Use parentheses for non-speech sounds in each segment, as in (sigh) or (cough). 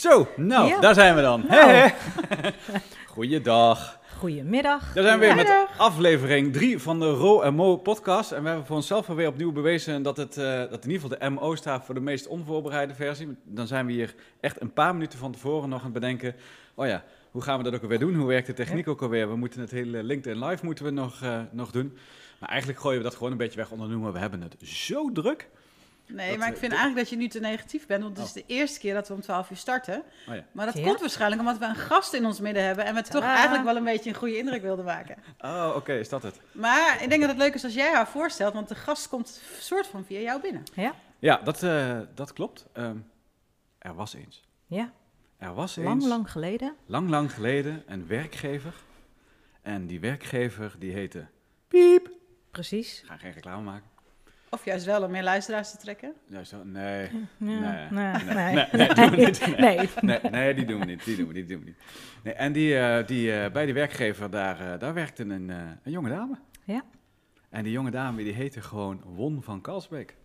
Zo, nou, Ja. daar zijn we dan. Nou. Hè. (laughs) Goeiedag. Goedemiddag. Daar zijn we weer met aflevering 3 van de Ro Mo podcast. En we hebben voor onszelf alweer opnieuw bewezen dat, het, eh, dat in ieder geval de MO staat voor de meest onvoorbereide versie. Dan zijn we hier echt een paar minuten van tevoren nog aan het bedenken. Oh ja, hoe gaan we dat ook alweer doen? Hoe werkt de techniek ook alweer? We moeten het hele LinkedIn Live moeten we nog, eh, nog doen. Maar eigenlijk gooien we dat gewoon een beetje weg onder de noemer. We hebben het zo druk. Nee, Dat, maar eh, ik vind dit- eigenlijk dat je nu te negatief bent, want het is Oh. de eerste keer dat we om 12 uur starten. Oh ja. Maar dat Ja. komt waarschijnlijk omdat we een gast in ons midden hebben en we toch eigenlijk wel een beetje een goede indruk wilden maken. (laughs) Oh, oké, is dat het? Maar ik denk dat het leuk is als jij haar voorstelt, want de gast komt soort van via jou binnen. Ja, Ja, dat, eh, dat klopt. Ehm, er was eens. ja. Er was eens. lang, lang geleden. lang, lang geleden een werkgever. En die werkgever die heette Piep. Precies. Ik ga geen reclame maken. Of juist wel om meer luisteraars te trekken. Juist zo, nee. Ja, Nee, nee, nee, nee. nee, nee, (laughs) doen we niet. Nee. Nee. Nee, nee, die doen we niet. Die doen we, die doen we niet. Nee, en die, eh, die, eh, bij die werkgever, daar, eh, daar werkte een, eh, een jonge dame. Ja. En die jonge dame die heette gewoon Won van Kalsbeek.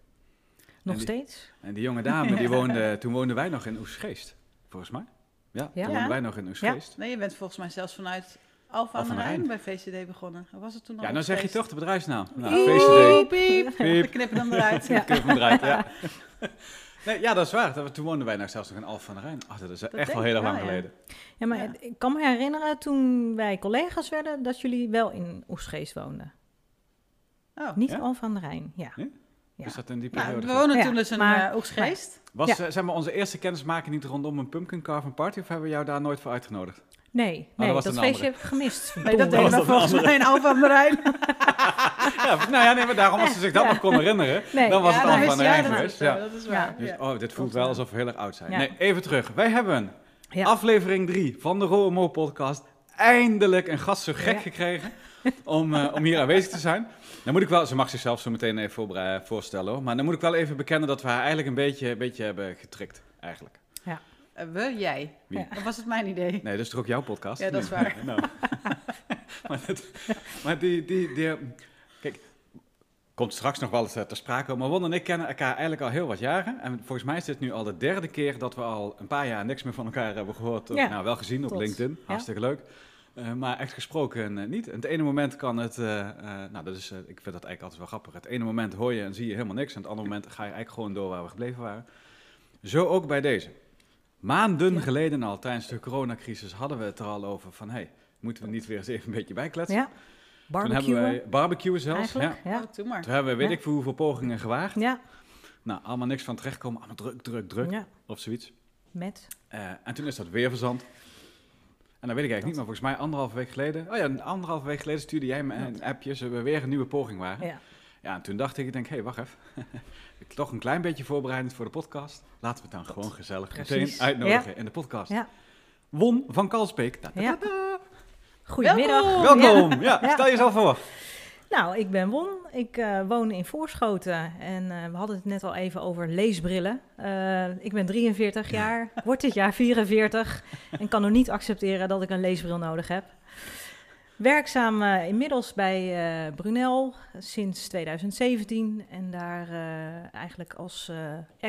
Nog En die- steeds. En die jonge dame, die (laughs) woonde, toen woonden wij nog in Oesgeest, volgens mij. Ja, Ja. toen woonden wij nog in Oesgeest. Nee, je bent volgens mij zelfs vanuit Aan Alphen de aan Rijn bij VCD begonnen. Was het toen al Ja, nou zeg je toch de bedrijfsnaam. Nou, Piep, VCD. piep. Piep. We knippen hem eruit. (laughs) Ja. Knip hem eruit, ja. (laughs) Nee, ja, dat is waar. Dat- Toen woonden wij nog zelfs nog in Alphen aan de Rijn. Ach, dat is echt wel heel wel, lang ja. geleden. Ja, maar Ja. ik kan me herinneren toen wij collega's werden dat jullie wel in Oesgeest woonden. Oh. Niet Ja? al van de Rijn. Ja. Ja? Ja. Is dat in die Nou, periode? we wonen Ja, toen dus een maar- eh, Oegstgeest. Was Ja. eh, zeg maar onze eerste kennismaking niet rondom een pumpkin carving party of hebben we jou daar nooit voor uitgenodigd? (laughs) Nee, dat nee dat, een feestje heb ik gemist. Nee, dat deed volgens een mij Alphen aan de Rijn. (laughs) ja, nou ja, nee, maar daarom als ze zich dat Ja. nog kon herinneren, Nee. dan was Ja, het wist de Rijn geweest. Ja. Dat is Ja. waar. Dus, oh, dit voelt wel alsof we heel erg oud zijn. Ja. Nee, even terug. Wij hebben Ja. aflevering 3 van de Romo podcast eindelijk een gast zo gek Ja. gekregen om, eh, om hier aanwezig te zijn. Dan moet ik wel, ze mag zichzelf zo meteen even voorstellen hoor, maar dan moet ik wel even bekennen dat we haar eigenlijk een beetje, een beetje hebben getrikt, eigenlijk. Eh, We, jij. Wie? Of was het mijn idee? Nee, dat is toch ook jouw podcast? Ja, dat is waar. (laughs) nou. (laughs) maar, dat- maar die, die, die, kijk, komt straks nog wel eens eh, ter sprake, maar Won en ik kennen elkaar eigenlijk al heel wat jaren. En volgens mij is dit nu al de derde keer dat we al een paar jaar niks meer van elkaar hebben gehoord. Of, Ja, nou, wel gezien op. LinkedIn, Ja. hartstikke leuk. Eh, maar echt gesproken niet. En het ene moment kan het, nou dat is, ik vind dat eigenlijk altijd wel grappig. Het ene moment hoor je en zie je helemaal niks. En het andere moment ga je eigenlijk gewoon door waar we gebleven waren. Zo ook bij deze. Maanden Ja. geleden al, tijdens de coronacrisis, hadden we het er al over van... hey, moeten we niet weer eens even een beetje bijkletsen? Ja. Toen hebben Barbecue. wij barbecue zelfs. Eigenlijk. Ja. Ja. Oh, doe maar. Toen hebben we weet Ja. ik veel hoeveel pogingen gewaagd. Ja. Nou, allemaal niks van terechtkomen. Allemaal druk, druk, druk. ja. Of zoiets. Met. Eh, en toen is dat weer verzand. En dan weet ik eigenlijk niet, maar volgens mij anderhalve week geleden... Oh ja, anderhalve week geleden stuurde jij me een appje... ze we weer een nieuwe poging waren. Ja. Ja, en toen dacht ik, ik denk, hé, wacht even. (laughs) ik toch een klein beetje voorbereidend voor de podcast. Laten we het dan gewoon gezellig Precies. meteen uitnodigen in de podcast. Ja. Won van Kalsbeek. Da, da, da, Ja. da. Goedemiddag. Welkom. Welkom. Ja, Ja. stel jezelf voor. Nou, ik ben Won. Ik eh, woon in Voorschoten en eh, we hadden het net al even over leesbrillen. Eh, ik ben 43 jaar, (laughs) word dit jaar 44 en kan nog niet accepteren dat ik een leesbril nodig heb. Werkzaam eh, inmiddels bij eh, Brunel sinds 2017 en daar eh, eigenlijk als eh,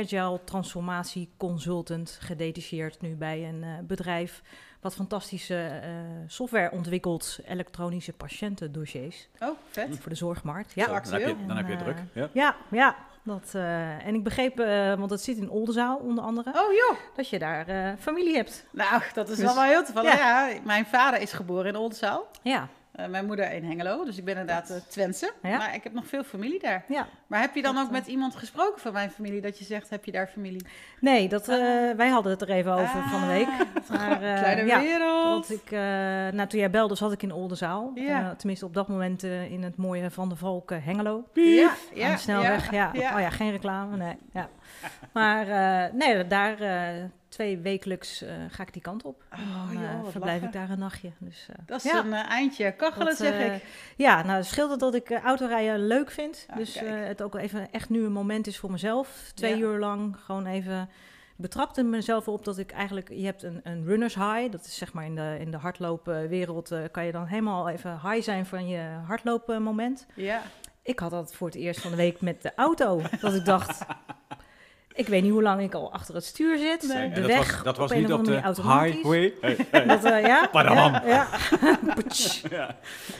agile transformatie consultant gedetacheerd nu bij een eh, bedrijf wat fantastische eh, software ontwikkelt, elektronische patiëntendossiers Oh, vet. voor de zorgmarkt. Zo Ja, Zo, dan heb je, actueel. dan heb je druk. Ja. ja, ja. Dat, eh, en ik begreep, eh, want het zit in Oldenzaal onder andere, Oh joh. dat je daar eh, familie hebt. Nou, dat is Dus- wel wel heel toevallig. ja. Ja. mijn vader is geboren in Oldenzaal. Ja, Eh, mijn moeder in Hengelo. Dus ik ben inderdaad uh, Twentse. Ja. Maar ik heb nog veel familie daar. ja. Maar heb je dan Dat, ook eh, met iemand gesproken van mijn familie? Dat je zegt, heb je daar familie? Nee, dat, eh, Ah. wij hadden het er even over van de week. Maar, eh, Kleine ja, wereld. Want ik, eh, nou, toen jij belde zat ik in Oldenzaal. Ja. Eh, tenminste op dat moment eh, in het mooie Van der Valk eh, Hengelo. ja, aan de snelweg. Ja, ja. Oh ja, geen reclame. Nee. Ja. Maar eh, nee, daar eh, twee wekelijks eh, ga ik die kant op. Oh, En dan joh, eh, verblijf lachen. ik daar een nachtje. Dus, eh, Dat is ja. een eindje kachelen, Dat, zeg ik. Ja, nou, het scheelt dat ik autorijden leuk vind. Ah, dus het ook even echt nu een moment is voor mezelf. Twee Ja. uur lang gewoon even... Betrapte mezelf op dat ik eigenlijk... Je hebt een, een runners high. Dat is zeg maar in de, in de hardloopwereld... eh, kan je dan helemaal even high zijn van je hardloopmoment. Ja. Ik had dat voor het eerst van de week met de auto. dat ik dacht... (laughs) Ik weet niet hoe lang ik al achter het stuur zit. Nee. De dat weg was, dat was op een niet of op de andere manier automatisch. highway. Hey, (laughs) hey. Dat, (laughs) ja, ja, (laughs) ja. Patsch. Ja.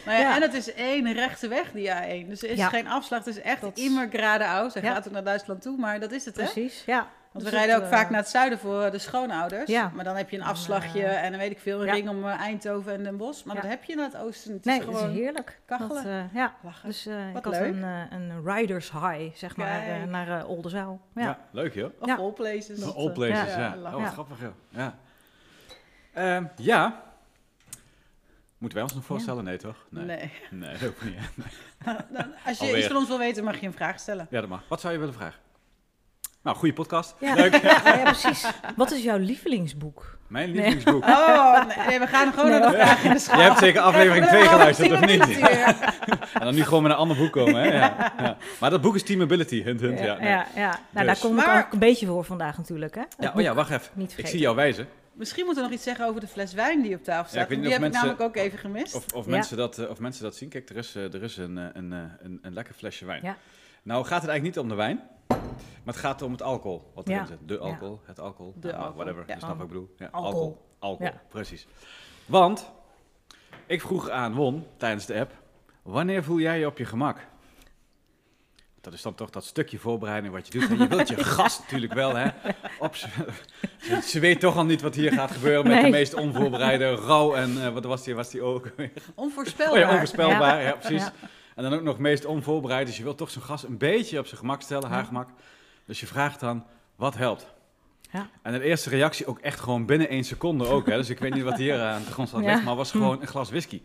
Nou ja, Ja. En het is één rechte weg, die A1. Dus er is Ja. geen afslag. Het is echt Dat- immer geradeaus. Hij Ja. gaat ook naar Duitsland toe, maar dat is het, hè? Precies, ja. Want Dus we rijden ook eh, vaak naar het zuiden voor de schoonouders. Ja. Maar dan heb je een afslagje eh, en dan weet ik veel, een ja. ring om eh, Eindhoven en Den Bosch. Maar Ja. dat heb je naar het oosten. Het Nee, is dat is gewoon heerlijk. kachelen. Dat, eh, ja, lachen. dus eh, Wat ik had leuk. een, eh, een riders high, zeg maar, eh, naar uh, Oldenzaal. Ja. Ja, leuk joh. Of ja. all places. Dat, All eh, places, ja. ja. Ja, Oh, wat ja. grappig joh. Ja. Ehm, ja. Moeten wij ons nog voorstellen? Nee, toch? Nee. Nee, dat hoeft niet. (laughs) Als je Alweer. iets van ons wil weten, mag je een vraag stellen. Ja, dat mag. Wat zou je willen vragen? Nou, goede podcast. Ja. Leuk. (laughs) Ja, ja, precies. Wat is jouw lievelingsboek? Mijn Nee. lievelingsboek. Oh, nee, we gaan gewoon Nee. naar de vraag in de schaal. Je hebt zeker aflevering Krijgen 2 we geluisterd, of niet? (laughs) En dan nu gewoon met een ander boek komen, hè? Ja, ja. Maar dat boek is Team Ability, hint, hint. Ja, ja, nee. ja, ja. Nou, Dus. daar kom ik Maar- ook een beetje voor vandaag natuurlijk. Hè? Het Ja, oh ja, wacht even. Niet Ik zie jou wijzen. Misschien moeten we nog iets zeggen over de fles wijn die op tafel staat. ik weet niet die heb mensen- ik namelijk ook even gemist. Of, of, Ja. mensen dat, eh, of mensen dat zien. Kijk, er is, eh, er is een, eh, een, een, een lekker flesje wijn. Ja. Nou gaat het eigenlijk niet om de wijn, maar het gaat om het alcohol wat erin Ja. zit. De alcohol, het alcohol, De nou, alcohol, whatever, ja. je snapt wat ik bedoel. Ja, Alcohol. alcohol, alcohol, Ja. precies. Want ik vroeg aan Won tijdens de app, wanneer voel jij je op je gemak? Dat is dan toch dat stukje voorbereiding wat je doet. En je wilt je (laughs) gast natuurlijk wel, hè? Op ze, (laughs) ze weet toch al niet wat hier gaat gebeuren met de meest onvoorbereide rouw en eh, wat was die, was die ook? Oh Onvoorspelbaar. ja, onvoorspelbaar, ja, Ja. precies. Ja. En dan ook nog meest onvoorbereid. Dus je wilt toch zo'n gast een beetje op zijn gemak stellen, haar Ja. gemak. Dus je vraagt dan, wat helpt? Ja. En de eerste reactie ook echt gewoon binnen één seconde ook. Hè? Dus ik weet niet wat hier aan de grondslag Ja. ligt, maar was gewoon een glas whisky.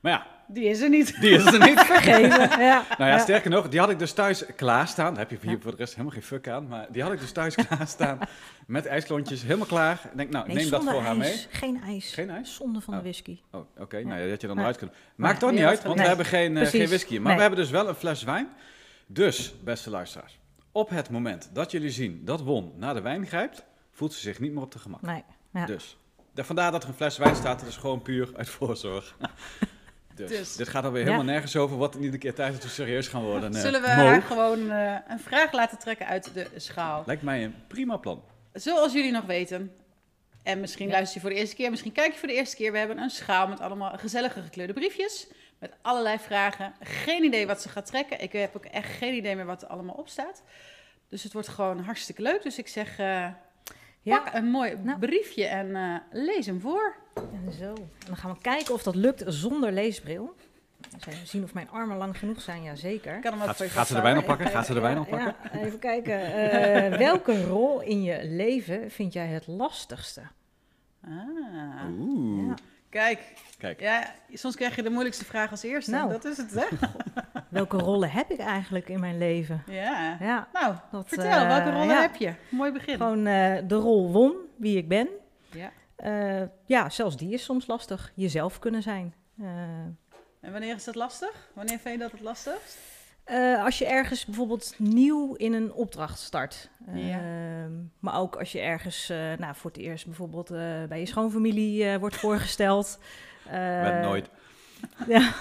Maar ja, Die is er niet. die is er niet. (laughs) Vergeven. Ja. Nou ja, sterker nog, die had ik dus thuis klaarstaan. Daar heb je hier voor de rest helemaal geen fuck aan. Maar die had ik dus thuis (laughs) klaarstaan met ijsklontjes, helemaal klaar. Ik denk, nou, Nee, neem dat voor haar mee. Geen ijs. Geen ijs? Zonde van de Oh. whisky. Oh, oké. Ja. Nou ja, dat je dan eruit kunnen. Maakt toch niet uit, want we hebben geen, eh, geen whisky. Maar Nee. we hebben dus wel een fles wijn. Dus, beste luisteraars, op het moment dat jullie zien dat Won naar de wijn grijpt, voelt ze zich niet meer op de gemak. Nee. Ja. Dus, vandaar dat er een fles wijn staat, dat is gewoon puur uit voorzorg. (laughs) Dus, Dus. dit gaat alweer Ja. helemaal nergens over wat niet een keer tijd dat we serieus gaan worden. eh, Zullen we Mo. haar gewoon eh, een vraag laten trekken uit de schaal? Lijkt mij een prima plan. Zoals jullie nog weten, en misschien Ja. luister je voor de eerste keer, misschien kijk je voor de eerste keer. We hebben een schaal met allemaal gezellige gekleurde briefjes. Met allerlei vragen. Geen idee wat ze gaat trekken. Ik heb ook echt geen idee meer wat er allemaal op staat. Dus het wordt gewoon hartstikke leuk. Dus ik zeg, eh, Ja. pak een mooi Nou. briefje en eh, lees hem voor. En zo. En dan gaan we kijken of dat lukt zonder leesbril. Even zien of mijn armen lang genoeg zijn, jazeker. Ik kan hem ook Gaat, ze de vasthouden. wijn oppakken? Gaat ze de wijn Ja, oppakken? ja, even kijken. Eh, welke rol in je leven vind jij het lastigste? Ah, Oeh. Ja. kijk, Kijk, ja, soms krijg je de moeilijkste vraag als eerste. Nou. Dat is het, hè? (laughs) Welke rollen heb ik eigenlijk in mijn leven? Ja. Ja, Nou, dat, vertel, eh, welke rollen ja. heb je? Mooi begin. Gewoon eh, de rol won, wie ik ben. Ja. Eh, ja, zelfs die is soms lastig. Jezelf kunnen zijn. Eh, En wanneer is dat lastig? Wanneer vind je dat het lastigst? Eh, als je ergens bijvoorbeeld nieuw in een opdracht start. Ja. Ehm, maar ook als je ergens eh, nou, voor het eerst bijvoorbeeld eh, bij je schoonfamilie eh, wordt voorgesteld. (laughs) Eh, met nooit. (laughs) Ja,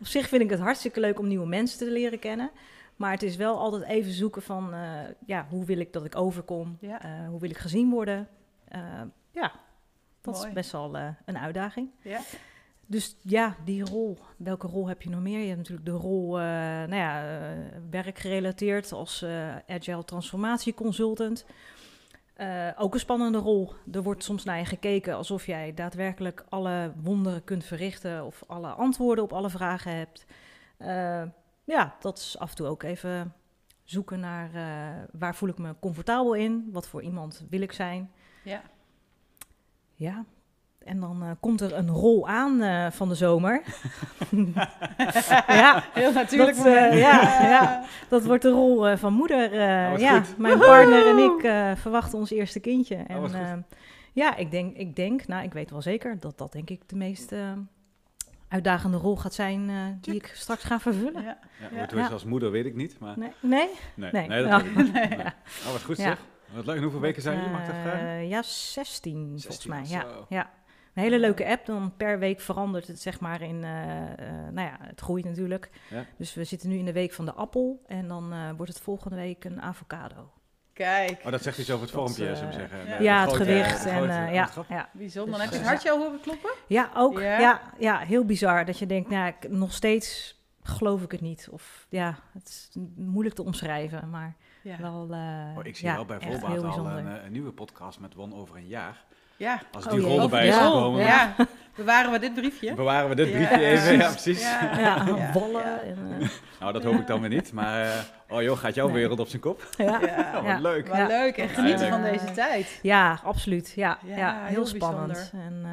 op zich vind ik het hartstikke leuk om nieuwe mensen te leren kennen. Maar het is wel altijd even zoeken van, eh, ja, hoe wil ik dat ik overkom? Ja. Eh, hoe wil ik gezien worden? Ja, dat Mooi. is best wel eh, een uitdaging. Ja. Dus ja, die rol. Welke rol heb je nog meer? Je hebt natuurlijk de rol, eh, nou ja, eh, werkgerelateerd als agile transformatieconsultant. Ook een spannende rol. Er wordt soms naar je gekeken alsof jij daadwerkelijk alle wonderen kunt verrichten of alle antwoorden op alle vragen hebt. Ja, dat is af en toe ook even zoeken naar waar voel ik me comfortabel in, wat voor iemand wil ik zijn. Ja. Ja, en dan eh, komt er een rol aan eh, van de zomer. (laughs) ja, Heel natuurlijk. Dat, eh, ja, ja. dat wordt de rol eh, van moeder. wat ja, goed. mijn partner en ik eh, verwachten ons eerste kindje. En Oh, eh, ja, ik denk, ik denk, nou, ik weet wel zeker dat dat denk ik de meest uitdagende rol gaat zijn eh, die ik straks ga vervullen. Ja. Ja, Ja. hoe het is Ja. als moeder weet ik niet, maar Nee? nee? nee, Nee. nee, dat Ja. weet ik niet. (laughs) Nee. Nee. Oh, wat goed Ja. zeg. Wat leuk. En hoeveel weken zijn jullie? Mag ik dat Eh, vragen? ja, 16, volgens 16, mij. Ja, ja. Een hele leuke app. Dan per week verandert het zeg maar in... eh, eh, nou ja, het groeit natuurlijk. Ja. Dus we zitten nu in de week van de appel. En dan eh, wordt het volgende week een avocado. Kijk, Oh, dat zegt iets over het vormpje, zullen we zeggen. ja. Het gewicht. En, ja, ja. bijzonder. Dus, Heb je het eh, hartje al horen kloppen? ja, ook. Ja? Ja? Ja, heel bizar. Dat je denkt, nou, ik, nog steeds geloof ik het niet. Of ja, het is moeilijk te omschrijven, maar Ja. wel. eh, Oh, ik zie ja, wel bij voorbaat al een, eh, een nieuwe podcast met Won over een jaar. ja. Als Oh die rol erbij is Ja. gekomen, Ja. (laughs) bewaren we dit briefje? bewaren we dit Ja. briefje even. Ja, precies. Ja. Ja, Ja. (laughs) wallen. Ja. En, eh, Nou, dat hoop ik dan weer niet. Maar, eh, oh joh, gaat jouw Nee. wereld op zijn kop? ja. Ja. (laughs) Oh, wat Ja. leuk. Wat leuk en genieten van deze tijd. Ja, absoluut. Ja, Ja, ja, heel, heel spannend. En eh,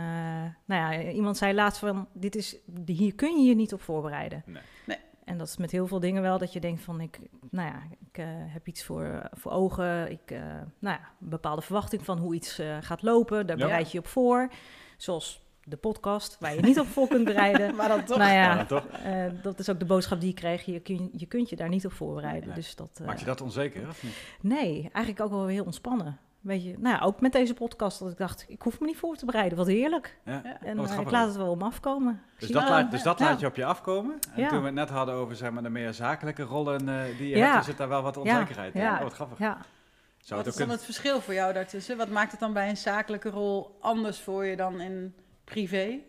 nou ja, iemand zei laatst van, dit is, hier kun je je niet op voorbereiden. Nee. Nee. En dat is met heel veel dingen wel, dat je denkt van, ik, nou ja, ik eh, heb iets voor, voor ogen. Ik, eh, nou ja, een bepaalde verwachting van hoe iets eh, gaat lopen. Daar Ja. bereid je je op voor. Zoals de podcast, waar je niet op voor kunt bereiden. (laughs) Maar dan toch. Nou Ja, ja, dan toch? eh, dat is ook de boodschap die ik kreeg. Je, kun, je kunt je daar niet op voorbereiden. Nee. Dus dat, eh, Maakt je dat onzeker, of niet? Nee, eigenlijk ook wel heel ontspannen. Weet je, nou ja, ook met deze podcast dat ik dacht, ik hoef me niet voor te bereiden. Wat heerlijk. Ja. En Oh, wat eh, ik laat het wel om afkomen. Dus dat, laat, dus dat Ja. laat je op je afkomen. En Ja. toen we het net hadden over zeg maar, de meer zakelijke rollen eh, die je Ja. hebt, zit daar wel wat Ja. onzekerheid in. Ja. Oh, wat grappig. Ja, Zou Wat het is dan kunnen... het verschil voor jou daartussen? Wat maakt het dan bij een zakelijke rol anders voor je dan in privé?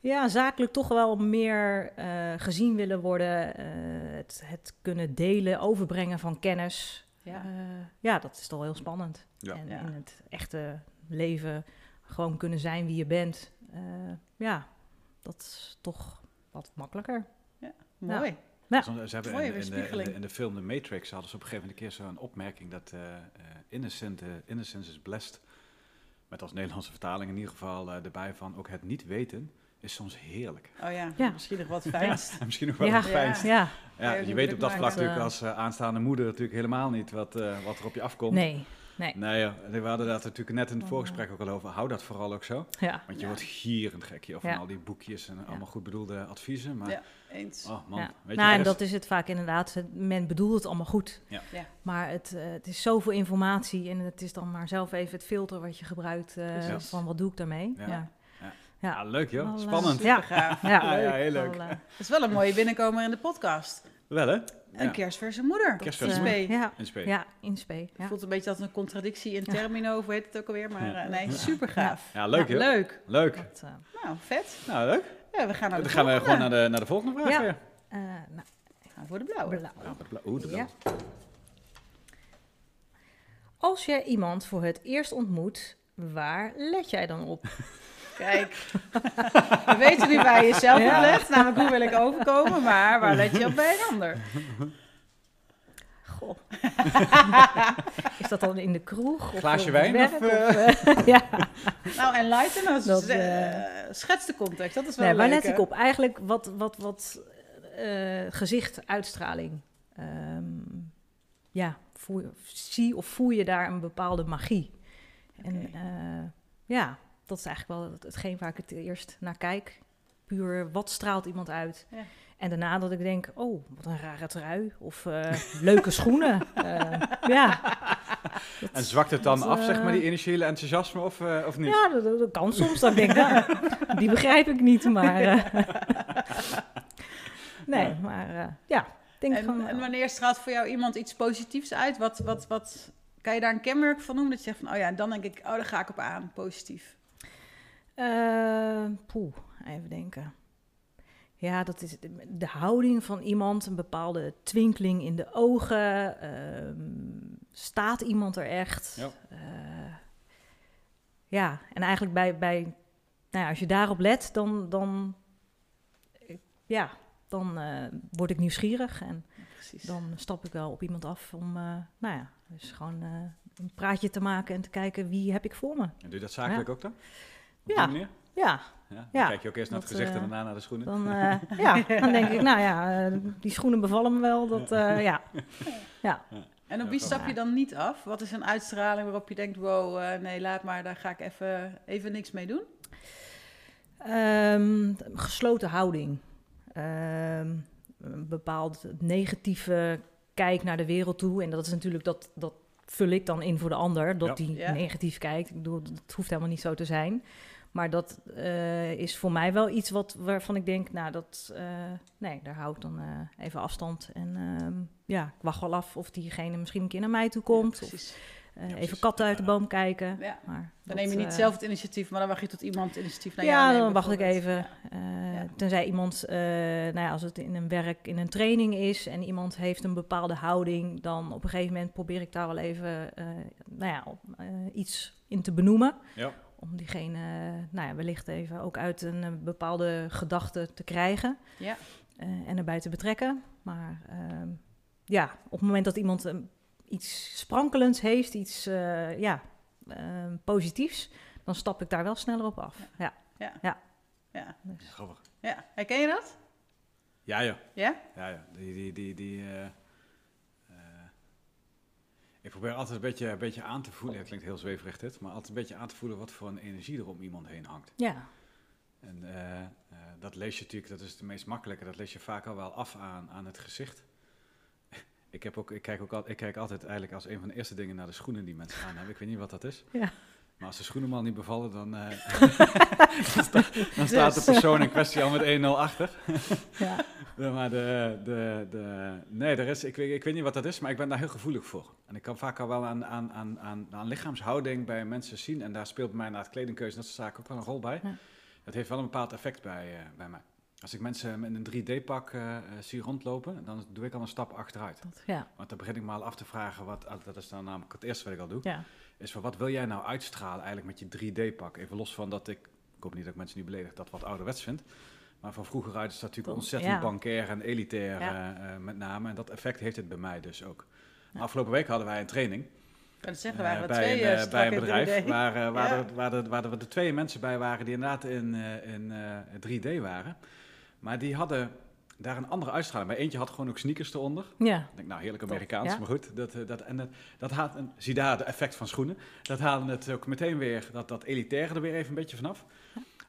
ja zakelijk toch wel meer eh, gezien willen worden. eh, het, het kunnen delen, overbrengen van kennis. Ja. Ja, ja dat is toch heel spannend. Ja. En Ja. in het echte leven gewoon kunnen zijn wie je bent. eh, ja, dat is toch wat makkelijker. Mooi. Ja. Ze hebben Mooie in, in, de, in, de, in de film The Matrix hadden ze op een gegeven moment een keer zo'n opmerking dat eh, eh, innocent, eh, innocence is blessed. Met als Nederlandse vertaling in ieder geval eh, erbij van ook het niet weten is soms heerlijk. Oh ja, Ja. misschien nog wat fijnst. En (laughs) misschien nog wel Ja. het fijnst. Ja, Ja, Ja, je weet op dat vlak het, natuurlijk eh, als eh, aanstaande moeder natuurlijk helemaal niet wat, eh, wat er op je afkomt. nee, nee. Nee, joh. we hadden dat natuurlijk net in het voorgesprek ook al over. Hou dat vooral ook zo. Ja. Want je Ja. wordt gierend gek joh, van Ja. al die boekjes en allemaal goed bedoelde adviezen. Maar Ja, eens. oh man, Ja. weet nou, je, en ergens- dat is het vaak inderdaad. Men bedoelt het allemaal goed. Ja. Ja. Maar het, eh, het is zoveel informatie en het is dan maar zelf even het filter wat je gebruikt eh, van wat doe ik daarmee. Ja. Ja, leuk joh, spannend. Ja. Supergaaf. Ja, heel leuk. Dat is wel een mooie binnenkomer in de podcast. Wel hè? Een Ja. kerstverse moeder. Kerstverse In spe. ja, In spe. ja, in spe. Ja. Voelt een beetje als een contradictie in termino, of hoe heet het ook alweer. Maar Ja. eh, nee, super gaaf. Ja, leuk joh. Leuk. Leuk. Dat, eh, Nou, vet. Nou, leuk. Ja, we gaan naar de Dan gaan we gewoon naar de, naar de volgende vraag Ja. weer. eh, nou, Gaan voor de blauwe. blauw. Oeh, de Ja. blauw. Als jij iemand voor het eerst ontmoet, waar let jij dan op? (laughs) Kijk, we weten nu waar je zelf Ja. let. Namelijk, hoe wil ik overkomen? Maar waar let je op bij een ander? Goh. is dat dan in de kroeg? Of Glaasje wijn werk, of, eh, (laughs) ja. Nou, enlighten ons. Dat, eh, eh, schets de context, dat is wel Nee, waar let ik op? Eigenlijk wat, wat, wat eh, gezicht, uitstraling. Ehm, ja, voel, je- zie of voel je daar een bepaalde magie? En eh, ja, dat is eigenlijk wel het- hetgeen waar ik het eerst naar kijk. Puur, wat straalt iemand uit? Ja. En daarna dat ik denk, oh, wat een rare trui. Of eh, (laughs) leuke schoenen. Eh, ja. Dat- (laughs) En zwakt het dan dat, af, zeg maar, die eh, initiële enthousiasme of, eh, of niet? Ja, dat, kan soms. Dat ik denk, nou, (laughs) die begrijp ik niet, maar... eh, nee, maar eh, ja, ik denk En, gewoon... en wanneer straalt voor jou iemand iets positiefs uit? Wat, wat, wat, kan je daar een kenmerk van noemen? Dat je zegt van, oh ja, dan denk ik, oh, daar ga ik op aan, positief. Eh, poeh, even denken. Ja, dat is de, de houding van iemand, een bepaalde twinkeling in de ogen. ehm, staat iemand er echt? Ja. Eh, ja, en eigenlijk bij, bij nou ja, als je daarop let, dan, dan, eh, ja, dan eh, word ik nieuwsgierig en Precies. dan stap ik wel op iemand af om, nou ja, dus gewoon een praatje te maken en te kijken wie heb ik voor me. En doe je dat zakelijk ook dan? Op Ja. die manier? Ja, Ja. Dan Ja. kijk je ook eerst naar het gezicht en eh, daarna naar de schoenen. dan, eh, (laughs) ja, dan denk ik, nou ja, eh, die schoenen bevallen me wel. Dat, eh, ja. ja. En op wie stap je dan niet af? Wat is een uitstraling waarop je denkt, wow, eh, nee, laat maar, daar ga ik even, even niks mee doen? Ehm, gesloten houding. Ehm, een bepaald negatieve kijk naar de wereld toe. En dat is natuurlijk, dat, dat vul ik dan in voor de ander, dat Ja. die Ja. negatief kijkt. Ik bedoel, het hoeft helemaal niet zo te zijn. Maar dat eh, is voor mij wel iets wat, waarvan ik denk, nou, dat, eh, nee, daar hou ik dan eh, even afstand. En ehm, ja, ik wacht wel af of diegene misschien een keer naar mij toe komt. Ja, of precies. Ja, even katten uit de boom kijken. Ja. Maar Dan dat, neem je niet zelf het initiatief, maar dan wacht je tot iemand het initiatief naar jou ja, neemt. dan wacht ik even. Eh. Tenzij iemand, eh, nou ja, als het in een werk, in een training is en iemand heeft een bepaalde houding, dan op een gegeven moment probeer ik daar wel even, eh, nou ja, eh, iets in te benoemen. Ja. Om diegene, nou ja, wellicht even ook uit een eh, bepaalde gedachte te krijgen Ja. eh, en erbij te betrekken. Maar ehm, ja, op het moment dat iemand eh, iets sprankelends heeft, iets eh, ja, ehm, positiefs, dan stap ik daar wel sneller op af. Ja. Ja. Dus. Grappig. ja. Herken je dat? Ja, ja. Ja? Ja, ja. Die, die, die, die, ik probeer altijd een beetje, een beetje aan te voelen, het klinkt heel zweverig dit, maar altijd een beetje aan te voelen wat voor een energie er om iemand heen hangt. Ja, En eh, eh, dat lees je natuurlijk, dat is het meest makkelijke, dat lees je vaak al wel af aan, aan het gezicht. (laughs) Ik, heb ook, ik, kijk ook al, ik kijk altijd eigenlijk als een van de eerste dingen naar de schoenen die mensen aan hebben. Ik weet niet wat dat is. Ja. Maar als de schoenen mal niet bevallen, dan, eh, (laughs) (laughs) dan, sta- dan staat de persoon in kwestie al met 1-0 achter. (laughs) ja. Ja, maar de, de, de, nee, er is, ik, weet, ik weet niet wat dat is, maar ik ben daar heel gevoelig voor. En ik kan vaak al wel aan, aan, aan, aan, aan lichaamshouding bij mensen zien. En daar speelt bij mij na het kledingkeuze, dat soort zaken ook wel een rol bij. Ja. Dat heeft wel een bepaald effect bij, eh, bij mij. Als ik mensen met een 3D-pak eh, zie rondlopen, dan doe ik al een stap achteruit. Dat, ja, Want dan begin ik me al af te vragen, wat, ah, dat is dan namelijk het eerste wat ik al doe, ja, is van wat wil jij nou uitstralen eigenlijk met je 3D-pak? Even los van dat ik, ik hoop niet dat ik mensen niet beledig, dat wat ouderwets vind. Maar van vroeger uit is dat natuurlijk ontzettend ja. bankair en elitair Ja. eh, eh, met name. En dat effect heeft het bij mij dus ook. Ja. Afgelopen week hadden wij een training kan zeggen, eh, waren er bij, twee een, bij een bedrijf 3D. waar, waar, er, waar, er, er, er twee mensen bij waren die inderdaad in, in eh, 3D waren. Maar die hadden daar een andere uitstraling. Bij eentje had gewoon ook sneakers eronder. ja, Ik denk, nou, heerlijk Amerikaans, ja. maar goed. Dat, eh, dat, en dat, dat haalt, een, zie daar de effect van schoenen. Dat halen het ook meteen weer, dat, dat elitaire er weer even een beetje vanaf.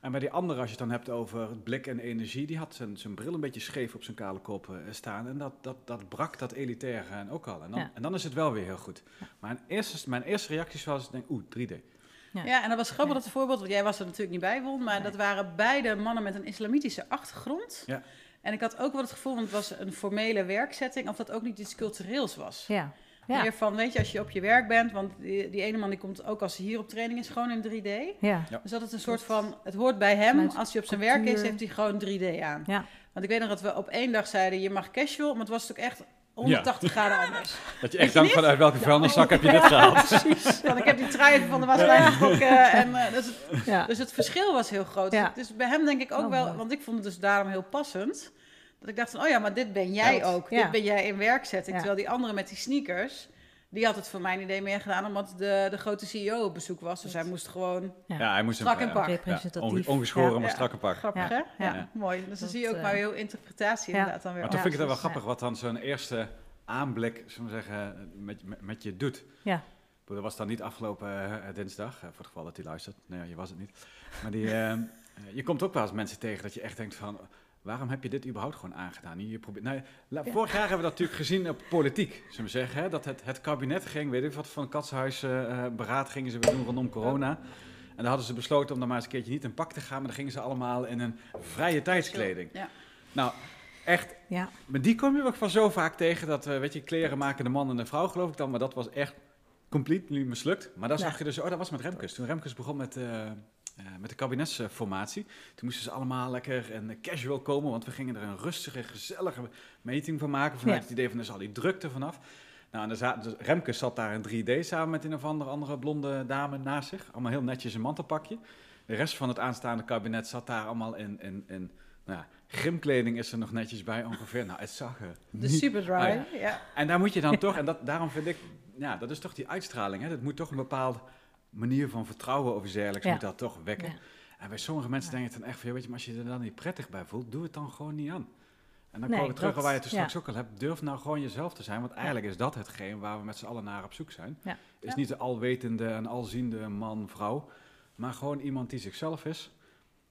En bij die andere, als je het dan hebt over blik en energie, die had zijn, zijn bril een beetje scheef op zijn kale kop eh, staan. En dat, dat, dat brak dat elitaire en ook al. En dan, Ja. en dan is het wel weer heel goed. Maar mijn eerste, mijn eerste reacties was, ik denk, oeh, 3D. Ja, en dat was grappig Ja. dat voorbeeld, want jij was er natuurlijk niet bij, Won, maar Nee. dat waren beide mannen met een islamitische achtergrond. Ja. En ik had ook wel het gevoel, want het was een formele werkzetting, of dat ook niet iets cultureels was. ja, ja, Meer van, weet je, als je op je werk bent, want die, die ene man die komt ook als hij hier op training is, gewoon in 3D. ja, Dus dat het een soort van, het hoort bij hem, als hij op zijn werk is, heeft hij gewoon 3D aan. ja, Want ik weet nog dat we op één dag zeiden, je mag casual, maar het was natuurlijk echt 180 graden anders. Dat je echt denkt van, uit welke vuilniszak heb je dit gehaald? Precies. Want ik heb die trui van de waslijn getrokken. (laughs) En, eh, dus, het, ja, dus het verschil was heel groot. Ja. Dus bij hem denk ik ook Oh, wel, want ik vond het dus daarom heel passend. Dat ik dacht van, oh ja, maar dit ben jij ook. ja. Dit ben jij in werkzetting. Ja. Terwijl die andere met die sneakers, die had het voor mijn idee meer gedaan omdat de, de grote CEO op bezoek was. Dus hij moest gewoon ja. Ja, hij moest Strak een en pak. Representatief. onge- ongeschoren, Ja. maar strak een pak. grappig, Ja. hè? Ja, Ja. mooi. Dus dan zie je ook eh, maar heel interpretatie ja. inderdaad dan weer. Maar toch Ja. vind ik het wel grappig wat dan zo'n eerste aanblik, zullen we zeggen, met, met, met je doet. Ja. Dat was dan niet afgelopen eh, dinsdag, eh, voor het geval dat hij luistert. Nee, je was het niet. Maar die, (laughs) eh, eh, je komt ook wel eens mensen tegen dat je echt denkt van... Waarom heb je dit überhaupt gewoon aangedaan? Je probeert, nou, Ja. Vorig jaar hebben we dat natuurlijk gezien op politiek, zullen we zeggen. Hè? Dat het, het kabinet ging, weet ik wat, van katshuis eh, beraad gingen ze weer doen rondom corona. En dan hadden ze besloten om dan maar eens een keertje niet in pak te gaan... maar dan gingen ze allemaal in een vrije tijdskleding. Ja. Nou, echt ja, maar die kom je ook van zo vaak tegen dat, eh, weet je, kleren maken de man en de vrouw, geloof ik dan. Maar dat was echt compleet mislukt. Maar dan Ja. zag je dus, oh, dat was met Remkes. Toen Remkes begon met, met de kabinetsformatie, toen moesten ze allemaal lekker en casual komen. Want we gingen er een rustige, gezellige meeting van maken. Vanuit Ja. het idee van, er zal die drukte vanaf. Nou, en er za- dus Remkes zat daar in 3D samen met een of andere, andere blonde dame naast zich. Allemaal heel netjes een mantelpakje. De rest van het aanstaande kabinet zat daar allemaal in, in, in nou ja, grimkleding is er nog netjes bij ongeveer. Nou, het zag er De superdry. Ja. ja. en daar moet je dan toch, en dat, daarom vind ik, ja, dat is toch die uitstraling. Hè? Dat moet toch een bepaalde manier van vertrouwen of iets dergelijks, Ja. moet dat toch wekken. En bij sommige mensen denk ik dan echt van, ja, weet je, maar als je er dan niet prettig bij voelt, doe het dan gewoon niet aan. En dan Nee, komen we terug dat- waar je het straks ja. ook al hebt. Durf nou gewoon jezelf te zijn, want eigenlijk is dat hetgeen waar we met z'n allen naar op zoek zijn. Ja. Is niet de alwetende en alziende man, vrouw, maar gewoon iemand die zichzelf is.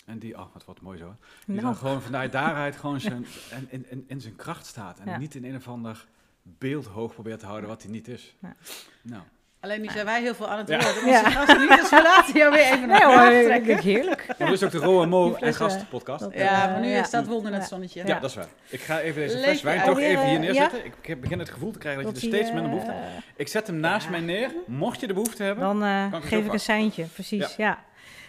En die, oh, wat wordt mooi zo. Die Nou. dan gewoon vanuit daaruit (laughs) gewoon zijn, en, in, in, in zijn kracht staat. En niet in een of ander beeld hoog probeert te houden wat hij niet is. Ja. Nou, Alleen nu zijn wij heel veel aan het Ja. woord. Ja. Ja. Gasten niet, dus we laten jou weer even Nee naar hoor, nee, ik het heerlijk. Ja, dit is ook de Ro en Mo en fles, eh, gastenpodcast. dat- Ja, maar nu Ja. staat Wonder in het zonnetje. Ja, dat is waar. Ik ga even deze fles wijn je toch even hier eh, neerzetten. Ik, ik begin het gevoel te krijgen dat, Dat je er steeds minder behoefte eh, hebt. Ik zet hem naast mij neer. Mocht je de behoefte hebben. Dan eh, Kan ik hem geef ik een seintje, precies, ja.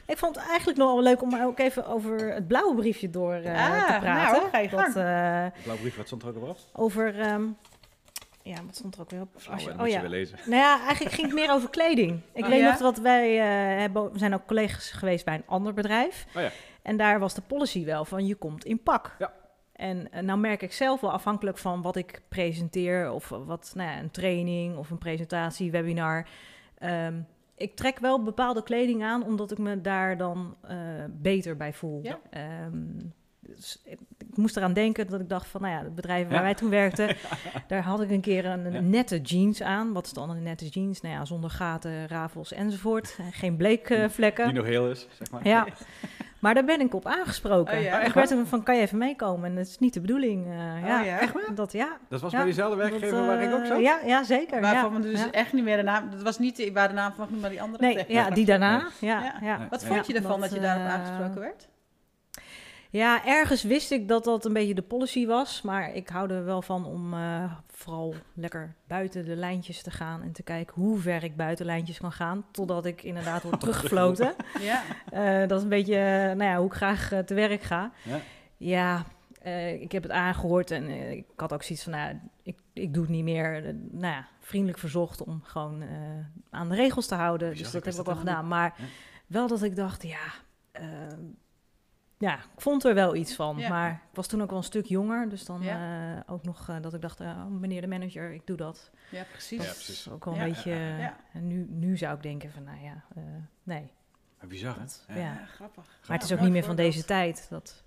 Ik vond het eigenlijk nog wel leuk om ook even over het blauwe briefje door eh, Ah, te praten. nou, ga je gang. Dat, eh, Blauw brief, wat stond er ook op? over, ehm, ja, wat stond er ook weer op? Als je- dat oh moet je ja, wel lezen. Nou ja, eigenlijk ging het meer over kleding. (laughs) Ik Oh, weet ja? nog dat wij eh, hebben, we zijn ook collega's geweest bij een ander bedrijf. Oh ja. En daar was de policy wel van je komt in pak. Ja. En eh, nou merk ik zelf wel afhankelijk van wat ik presenteer of wat, nou ja, een training of een presentatie, webinar. Ehm, ik trek wel bepaalde kleding aan omdat ik me daar dan eh, beter bij voel. Ja. Ehm, dus ik, ik moest eraan denken dat ik dacht van, nou ja, het bedrijf waar Ja. wij toen werkten, (laughs) daar had ik een keer een, nette jeans aan. Wat is dan een nette jeans? Nou ja, zonder gaten, rafels enzovoort. Geen bleekvlekken. Die nog heel is, zeg maar. Ja, maar daar ben ik op aangesproken. Oh ja? Ik werd van, kan je even meekomen? En dat is niet de bedoeling. eh, ja, ja? echt Dat, ja. Dat was Ja, bij diezelfde werkgever Dat, waar ik ook eh, zat? Ja, ja zeker. Waarvan ja. we dus Ja. echt niet meer de naam... Dat was niet waar de naam van maar die andere. Nee, ja, die daarna. Ja, Ja. ja. Wat Ja. vond je ervan dat, Dat, je daarop eh, aangesproken werd? Ja, ergens wist ik dat dat een beetje de policy was. Maar ik hou er wel van om eh, vooral lekker buiten de lijntjes te gaan. En te kijken hoe ver ik buiten lijntjes kan gaan. Totdat ik inderdaad word (laughs) teruggefloten. Ja. Eh, dat is een beetje eh, nou ja, hoe ik graag te werk ga. Ja. Ja, eh, ik heb het aangehoord en ik had ook zoiets van, nou, ik, ik doe het niet meer. Nou ja, vriendelijk verzocht om gewoon eh, aan de regels te houden. Bizar, dus dat heb ik ook wel dat gedaan. Maar Ja. wel dat ik dacht, ja, ehm, ja, ik vond er wel iets van. Ja. Maar ik was toen ook wel een stuk jonger. Dus dan Ja. eh, ook nog eh, dat ik dacht, uh, meneer de manager, ik doe dat. Ja, Dat precies. Ja, is precies. ook wel Ja, een beetje... nu, nu zou ik denken van, nou ja, eh, nee. Maar Bizar, hè? Dat- Ja. grappig. Maar het is ook niet meer van deze tijd. Dat,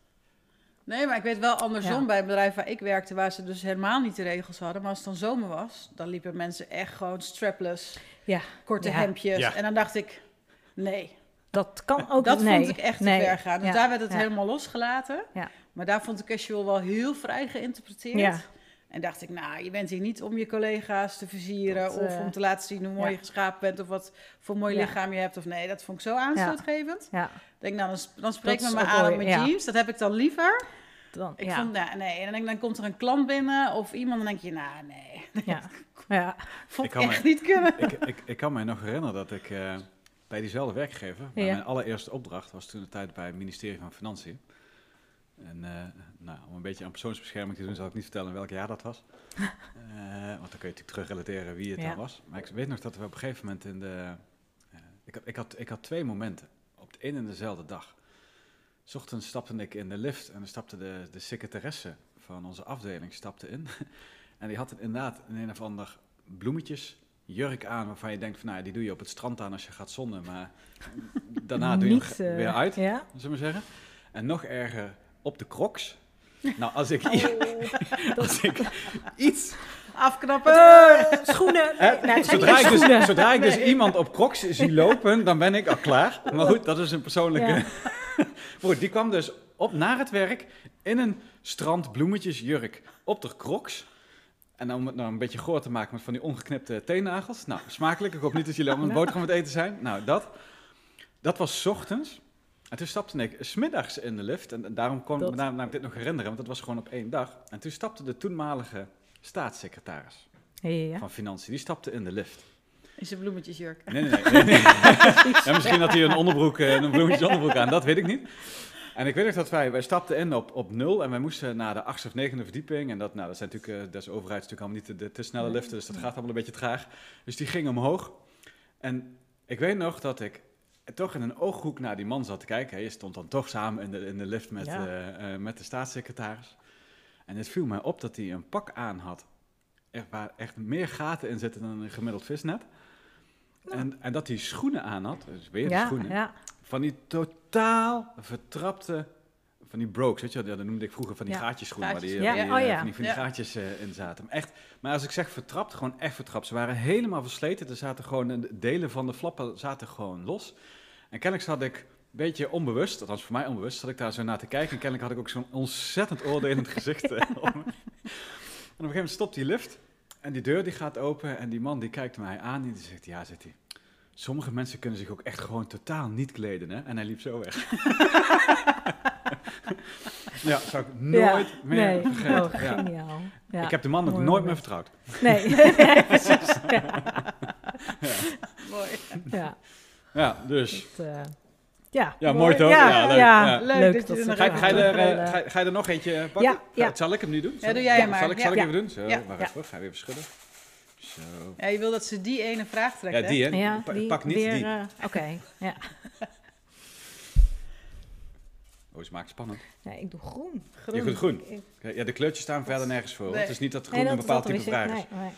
Nee, maar ik weet wel andersom Ja. bij het bedrijf waar ik werkte, waar ze dus helemaal niet de regels hadden. Maar als het dan zomer was, dan liepen mensen echt gewoon strapless, ja, korte Ja. hemdjes. Ja. En dan dacht ik, nee, dat kan ook dat nee, vond ik echt te ver gaan. Dus ja, daar werd het ja. helemaal losgelaten. Ja. Maar daar vond ik casual wel heel vrij geïnterpreteerd. Ja. En dacht ik, nou, je bent hier niet om je collega's te versieren Dat, of eh, om te laten zien hoe mooi ja. je geschapen bent of wat voor mooi Ja. lichaam je hebt. Of nee, dat vond ik zo aanstootgevend. Ja, Ik denk, nou, dan, dan spreek Dat me maar aan mooi, op mijn ja. jeans. Dat heb ik dan liever. dan, Ik ja, vond, nou, nee. En dan, denk ik, dan komt er een klant binnen of iemand, dan denk je, nou, nee. ja, (laughs) ja, Vond Ik ik, kan echt me- niet kunnen. ik, ik, ik kan mij nog herinneren dat ik eh, bij diezelfde werkgever, Ja. mijn allereerste opdracht was toen de tijd bij het ministerie van Financiën. En eh, nou, om een beetje aan persoonsbescherming te doen, zal ik niet vertellen welk jaar dat was. (laughs) Eh, want dan kun je natuurlijk terugrelateren wie het Ja. dan was. Maar ik weet nog dat we op een gegeven moment in de... eh, ik, had, ik, had, ik had twee momenten op de een en dezelfde dag. Ochtends stapte ik in de lift en dan stapte de, de secretaresse van onze afdeling stapte in. (laughs) en die had inderdaad een een of ander bloemetjes jurk aan waarvan je denkt van nou, die doe je op het strand aan als je gaat zonnen, maar (laughs) daarna doe je niet hem eh, weer uit, Ja, zullen we zeggen. En nog erger op de crocs. (laughs) Nou, als ik, Oh. (laughs) als ik iets Afknappen. Eh, schoenen. Nee, nou, zodra ik, dus, schoenen. zodra ik dus iemand op crocs zie lopen, dan ben ik al klaar. Maar goed, dat is een persoonlijke... Ja. Die kwam dus op naar het werk in een strandbloemetjesjurk op de crocs. En om het nou een beetje goor te maken met van die ongeknipte teennagels. Nou, smakelijk. Ik hoop niet dat jullie allemaal een boterham aan het eten zijn. Nou, dat. Dat was 's ochtends. En toen stapte ik smiddags in de lift. En daarom kon Dat- ik me dit nog herinneren, want dat was gewoon op één dag. En toen stapte de toenmalige staatssecretaris Ja, ja, ja. van Financiën, die stapte in de lift. In zijn bloemetjesjurk. Nee, nee, nee. nee, nee. (laughs) ja, misschien had hij een onderbroek, eh, een bloemetjes onderbroek aan, dat weet ik niet. En ik weet nog dat wij, wij stapten in op, op nul en wij moesten naar de achtste of negende verdieping. En dat, nou, dat zijn natuurlijk, eh, des overheid natuurlijk allemaal niet de, de te snelle Nee. liften, dus dat gaat allemaal een beetje traag. Dus die ging omhoog. En ik weet nog dat ik toch in een ooghoek naar die man zat te kijken. hè. Je stond dan toch samen in de, in de lift met, Ja. eh, eh, met de staatssecretaris. En het viel mij op dat hij een pak aan had, echt, waar echt meer gaten in zitten dan een gemiddeld visnet. En, en dat hij schoenen aan had, dus weer Ja, schoenen, ja. van die totaal vertrapte, van die brokes, weet je dat noemde ik vroeger van die Ja. gaatjes waar die, ja. die, Ja, eh, oh ja. van die, van die gaatjes eh, in zaten. Maar, echt, maar als ik zeg vertrapt, gewoon echt vertrapt. Ze waren helemaal versleten, er zaten gewoon, eh, delen van de flappen zaten gewoon los. En kennelijk zat ik, een beetje onbewust, althans voor mij onbewust, zat ik daar zo naar te kijken. En kennelijk had ik ook zo'n ontzettend oordelend gezicht. (laughs) eh. En op een gegeven moment stopt die lift. En die deur die gaat open en die man die kijkt mij aan en die zegt, ja, zegt hij, sommige mensen kunnen zich ook echt gewoon totaal niet kleden, hè? En hij liep zo weg. (laughs) ja, zou ik nooit Ja, meer nee. vergeten. Oh, geniaal. Ja. Ik heb de man ook Mooi nooit meer vertrouwd. Nee, (laughs) nee, precies. Ja. Mooi. Ja, Ja, dus. eh, ja. Ja, mooi toch? Ja, Ja, leuk. ja. Leuk dat je dat er Ga, je- ga, je er, eh, ga, je- ga je er nog eentje pakken? Ja, ja. Zal ik hem nu doen? Ja, doe jij hem maar. Zal ik, zal ik Ja. even doen? Zo, Ja. wacht Ja. even. Ga je even schudden. Zo. Ja, je wil dat ze die ene vraag trekken. Ja, die hè? Ja, Pa- die Pak niet weer, die. eh, Oké, ja. (laughs) Oh, ze maakt het spannend. ja. Ik doe groen. hè? Je doet groen. Ik- Ja, de kleurtjes staan verder nergens voor. Nee. Het is niet dat groen Nee, een bepaald type vraag is. Nee, nee.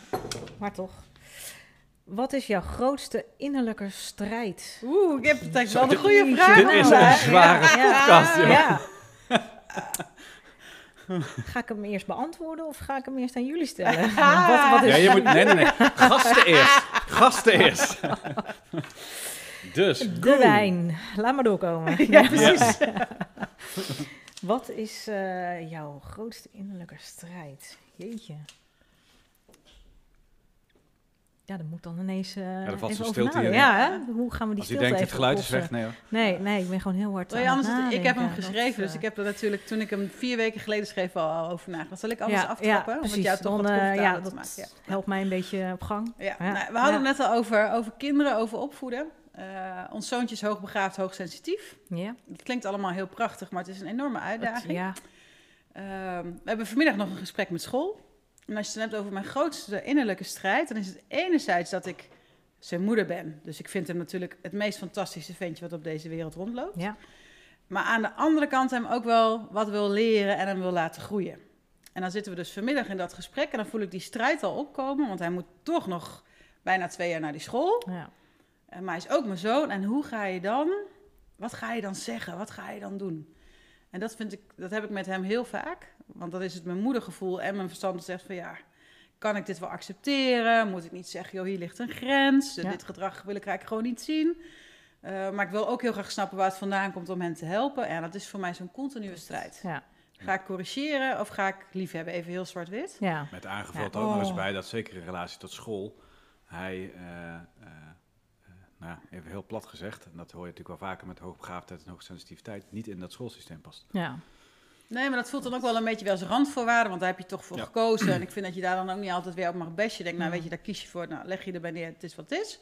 Maar toch. Wat is jouw grootste innerlijke strijd? Oeh, ik heb het Zo, wel een dit- goede dit vraag. Dit is een zware Ja. podcast, joh. Ja. (laughs) Ga ik hem eerst beantwoorden of ga ik hem eerst aan jullie stellen? (laughs) wat, wat is Ja, je moet... Nee, nee, nee. Gasten eerst. Gasten eerst. (laughs) dus, de wijn? Laat maar doorkomen. Ja, precies. Wat is eh, jouw grootste innerlijke strijd? Jeetje. Ja, dat moet dan ineens eh er valt even zo'n stilte hierin. Ja, hè? hoe gaan we die Als je stilte denkt, het geluid is weg. Nee hoor. Nee, nee, ik ben gewoon heel hard je het anders, ik heb hem geschreven, Dat, dus ik eh, heb er natuurlijk, toen ik hem vier weken geleden schreef, al, over nagedacht. Zal ik anders ja, aftrappen? Ja, om het precies. jou toch wat Dan, eh, ja, te dat maken. Ja. helpt mij een beetje op gang. Ja, Ja. nou, we hadden Ja. het net al over, over kinderen, over opvoeden. Eh, ons zoontje is hoogbegaafd, hoogsensitief. Ja, Het klinkt allemaal heel prachtig, maar het is een enorme uitdaging. ja, Ehm, we hebben vanmiddag nog een gesprek met school. En als je het dan hebt over mijn grootste innerlijke strijd, dan is het enerzijds dat ik zijn moeder ben. Dus ik vind hem natuurlijk het meest fantastische ventje wat op deze wereld rondloopt. ja. Maar aan de andere kant hem ook wel wat wil leren en hem wil laten groeien. En dan zitten we dus vanmiddag in dat gesprek en dan voel ik die strijd al opkomen, want hij moet toch nog bijna twee jaar naar die school. ja. Maar hij is ook mijn zoon. En hoe ga je dan, wat ga je dan zeggen? Wat ga je dan doen? En dat, vind ik, dat heb ik met hem heel vaak. Want dat is het mijn moedergevoel en mijn verstand dat zegt van ja, kan ik dit wel accepteren? Moet ik niet zeggen, joh, hier ligt een grens. Ja. Dit gedrag wil ik eigenlijk gewoon niet zien. Eh, maar ik wil ook heel graag snappen waar het vandaan komt om hen te helpen. En dat is voor mij zo'n continue strijd. ja. Ga ik corrigeren of ga ik liefhebben? Even heel zwart-wit. ja. Met aangevuld Ja. ook nog eens Oh. bij dat zeker in relatie tot school. Hij, eh, eh, eh, nou ja, even heel plat gezegd, en dat hoor je natuurlijk wel vaker met hoogbegaafdheid en hoogsensitiviteit, niet in dat schoolsysteem past. ja. Nee, maar dat voelt dan ook wel een beetje wel als randvoorwaarde, want daar heb je toch voor Ja. gekozen. En ik vind dat je daar dan ook niet altijd weer op mag bashen. Je denkt, nou weet je, daar kies je voor, nou leg je erbij neer, het is wat het is.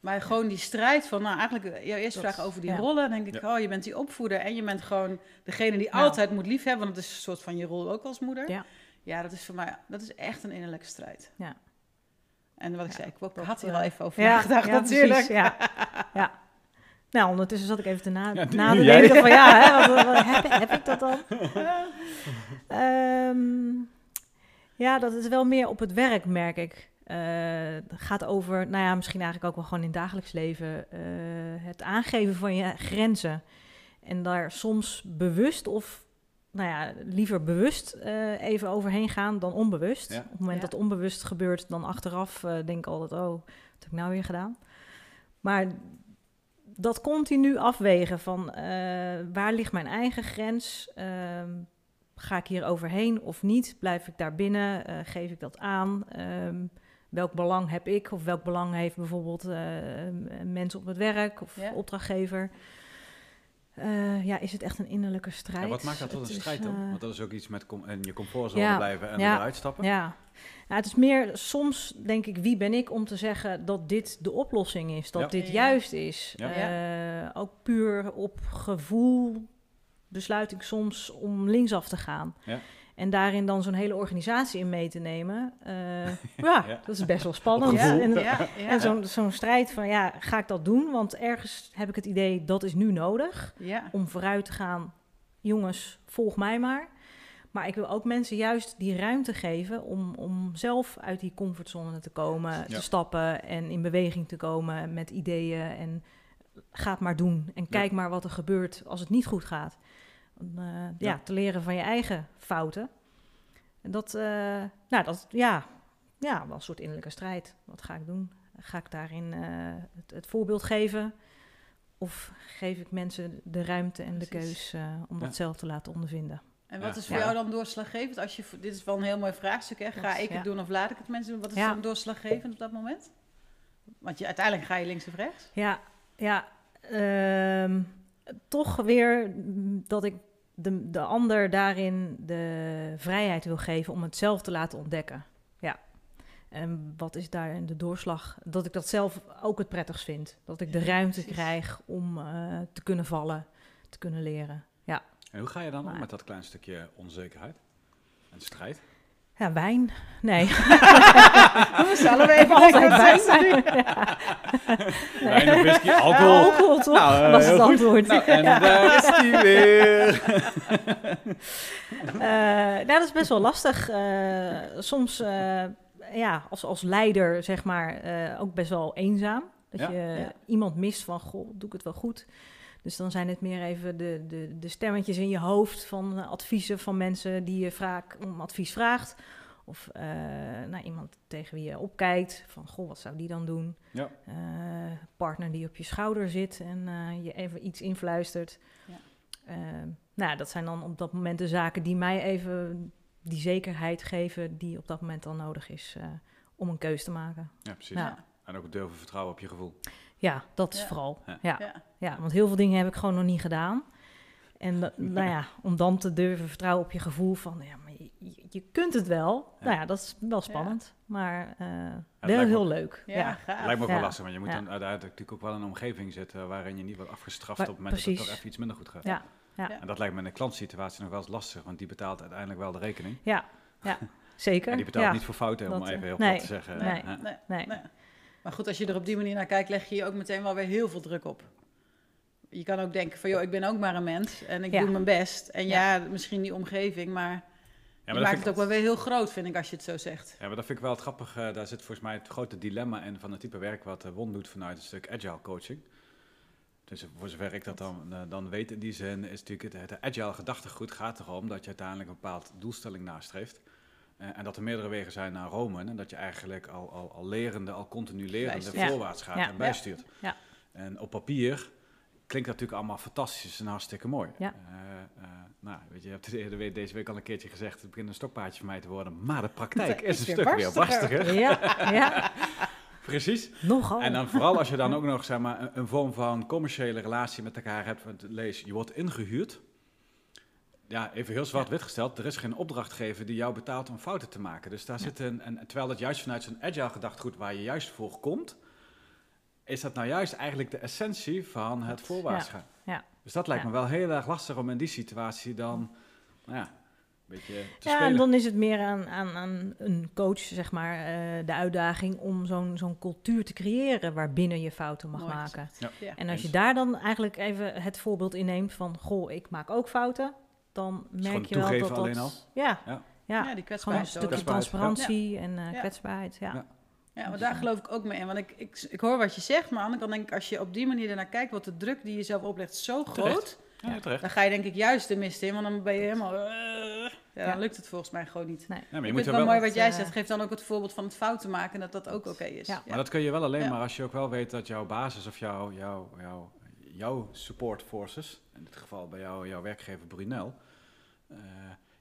Maar gewoon die strijd van, nou eigenlijk, eh, jouw eerste Dat- vraag over die ja. rollen, dan denk ik, oh je bent die opvoeder en je bent gewoon degene die Ja. altijd moet liefhebben, want dat is een soort van je rol ook als moeder. Ja. Ja, dat is voor mij, dat is echt een innerlijke strijd. Ja. En wat ik Ja, zei, ik had hier eh, al even over Ja, nagedacht ja, natuurlijk. precies, ja. (laughs) Nou, ondertussen zat ik even te na, Ja, na te denken van ja, hè, wat, wat- heb, heb ik dat dan? (laughs) Ehm, ja, dat is wel meer op het werk, merk ik. Eh, het gaat over, nou ja, misschien eigenlijk ook wel gewoon in het dagelijks leven. eh, het aangeven van je grenzen. En daar soms bewust of, nou ja, liever bewust eh, even overheen gaan dan onbewust. Ja. Op het moment Ja. dat onbewust gebeurt, dan achteraf denk ik altijd, oh, wat heb ik nou weer gedaan? Maar dat continu afwegen van eh, waar ligt mijn eigen grens? Ehm, ga ik hier overheen of niet? Blijf ik daar binnen? Eh, geef ik dat aan? Ehm, welk belang heb ik? Of welk belang heeft bijvoorbeeld eh, een mens op het werk of Ja. opdrachtgever? Eh, ja, is het echt een innerlijke strijd? En wat maakt dat tot Het een strijd dan? Want dat is ook iets met com- in je comfortzone Ja, blijven en ja, eruit stappen. ja. Ja, het is meer soms denk ik, wie ben ik om te zeggen dat dit de oplossing is, dat Ja. dit Ja. juist is. Ja. Eh, ook puur op gevoel besluit ik soms om linksaf te gaan. Ja. En daarin dan zo'n hele organisatie in mee te nemen. eh, (laughs) ja, Ja. dat is best wel spannend. En, ja, ja. en zo'n zo'n strijd van, ja, ga ik dat doen? Want ergens heb ik het idee, dat is nu nodig ja. om vooruit te gaan. Jongens, volg mij maar. Maar ik wil ook mensen juist die ruimte geven om, om zelf uit die comfortzone te komen, Ja. te stappen en in beweging te komen met ideeën. En ga het maar doen. En kijk maar wat er gebeurt als het niet goed gaat. Om, eh, ja. Ja. te leren van je eigen fouten. En dat, eh, nou, dat, ja, ja, wel een soort innerlijke strijd. Wat ga ik doen? Ga ik daarin eh, het, het voorbeeld geven? Of geef ik mensen de ruimte en de Precies. keus om dat zelf te laten ondervinden? En wat Ja. is voor Ja. jou dan doorslaggevend? Als je, dit is wel een heel mooi vraagstuk, hè? Ga ik het doen of laat ik het mensen doen? Wat is Ja. dan doorslaggevend op dat moment? Want je, uiteindelijk ga je links of rechts. Ja, ja. ehm, toch weer dat ik de, de ander daarin de vrijheid wil geven om het zelf te laten ontdekken. Ja. En wat is daar de doorslag? Dat ik dat zelf ook het prettigst vind. Dat ik de ruimte precies. krijg om eh, te kunnen vallen, te kunnen leren. Ja, En hoe ga je dan om met dat klein stukje onzekerheid en strijd? ja wijn. Nee. (laughs) We zullen even Altijd wijn. ze nu? Wijn of whisky, Ja, alcohol. alcohol toch? Nou, eh, was het antwoord. Nou, en daar is die weer. (laughs) Eh, nou, dat is best wel lastig. Eh, soms, eh, ja, als, als leider, zeg maar, eh, ook best wel eenzaam. Dat Ja. je Ja. iemand mist van, goh, doe ik het wel goed? Dus dan zijn het meer even de, de, de stemmetjes in je hoofd van adviezen van mensen die je vaak om advies vraagt. Of eh, nou, iemand tegen wie je opkijkt, van, goh, wat zou die dan doen? Ja. Eh, partner die op je schouder zit en eh, je even iets influistert. Ja. Nou, dat zijn dan op dat moment de zaken die mij even die zekerheid geven die op dat moment dan nodig is eh, om een keus te maken. Ja, precies. Ja. En ook durven vertrouwen op je gevoel. Ja, dat is Ja. vooral. Ja. Ja. Ja. Ja. want heel veel dingen heb ik gewoon nog niet gedaan. En dat- (laughs) nou ja, om dan te durven vertrouwen op je gevoel van, ja, maar je, je- kunt het wel. Ja. Nou ja, dat is wel spannend, maar eh, wel heel leuk. Ja, Ja, gaaf. Het lijkt me ook wel Ja. lastig, want je moet Ja. dan uiteindelijk natuurlijk ook wel in een omgeving zitten waarin je niet wordt afgestraft Maar- op het moment dat het toch even iets minder goed gaat. Ja. Ja. Ja. En dat lijkt me in een klantsituatie nog wel eens lastig, want die betaalt uiteindelijk wel de rekening. ja, ja, (laughs) zeker. En die betaalt ja. niet voor fouten, om Dat, maar eh, even heel nee. plat te zeggen. Nee. Ja. Nee, Nee. Maar goed, als je er op die manier naar kijkt, leg je je ook meteen wel weer heel veel druk op. Je kan ook denken van, joh, ik ben ook maar een mens en ik Ja. doe mijn best. En ja, misschien die omgeving, maar Ja, maar dat maakt het ook wel weer heel groot, vind ik, als je het zo zegt. Ja, maar dat vind ik wel het grappige. Daar zit volgens mij het grote dilemma in van het type werk wat eh, Won doet vanuit een stuk agile coaching. Dus voor zover ik dat dan, eh, dan weet in die zin, is natuurlijk het, het agile gedachtegoed gaat erom dat je uiteindelijk een bepaald doelstelling nastreeft. Eh, en dat er meerdere wegen zijn naar Rome. En dat je eigenlijk al, al, al lerende, al continu lerende voorwaarts gaat en bijstuurt. Ja. En op papier klinkt dat natuurlijk allemaal fantastisch en hartstikke mooi. Ja. Eh, eh, nou, weet je, je hebt deze week al een keertje gezegd, het begint een stokpaardje voor mij te worden. Maar de praktijk (laughs) is een stuk weer barstiger. Ja, ja, (laughs) Precies. nogal. En dan vooral als je dan ook nog zeg maar, een, een vorm van commerciële relatie met elkaar hebt. Want lees, je wordt ingehuurd. Ja, even heel zwart-wit gesteld. Er is geen opdrachtgever die jou betaalt om fouten te maken. Dus daar zit een, een... Terwijl dat juist vanuit zo'n agile gedachtegoed waar je juist voor komt... is dat nou juist eigenlijk de essentie van het voorwaarts ja, gaan. ja. Dus dat lijkt Ja. me wel heel erg lastig om in die situatie dan... Nou ja, een beetje te Ja, spelen. en dan is het meer aan, aan, aan een coach, zeg maar, eh, de uitdaging om zo'n zo'n cultuur te creëren waarbinnen je fouten mag Mooi maken. En als je daar dan eigenlijk even het voorbeeld inneemt van, goh, ik maak ook fouten, dan merk je wel dat dat... alleen al. Ja, Ja. ja. Ja, die gewoon een kwetsbaarheid. stukje transparantie en eh, Ja. kwetsbaarheid, ja. Ja. Ja, maar daar geloof ik ook mee in. Want ik, ik, ik hoor wat je zegt, maar aan de andere kant denk ik, als je op die manier ernaar kijkt, wordt de druk die je zelf oplegt zo groot. Ja. Dan ga je denk ik juist de mist in, want dan ben je helemaal... eh, ja, dan Ja. lukt het volgens mij gewoon niet. Nee. Ja, maar je ik moet vind het wel mooi wat jij zegt. Geef dan ook het voorbeeld van het fouten maken en dat dat ook oké is. Ja. Maar dat kun je wel alleen Ja. maar als je ook wel weet dat jouw basis of jouw, jouw, jouw, jouw support forces, in dit geval bij jou, jouw werkgever Brunel, eh,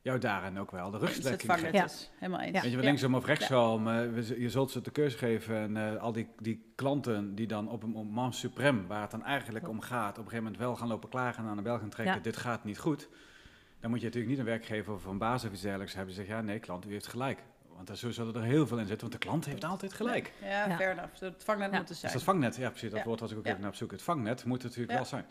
jou daarin ook wel de Dus het rugstrekking vangnet geeft. Ja. is. Helemaal eens. Ja. Weet je, Ja. linksom of rechtsom, we z- je zult ze de keuze geven. En eh, al die, die klanten die dan op een moment suprem, waar het dan eigenlijk om gaat, op een gegeven moment wel gaan lopen klagen en aan de bel gaan trekken, Ja. dit gaat niet goed. Dan moet je natuurlijk niet een werkgever of een baas of iets dergelijks hebben die zegt, ja nee klant, u heeft gelijk. Want daar zo zullen er heel veel in zitten, want de klant heeft altijd gelijk. Ja, Ja. fair enough. Het vangnet Ja. moet er Dus zijn. dat vangnet, ja precies, dat Ja. woord was ik ook Ja. even naar op zoek. Het vangnet moet natuurlijk Ja. wel zijn.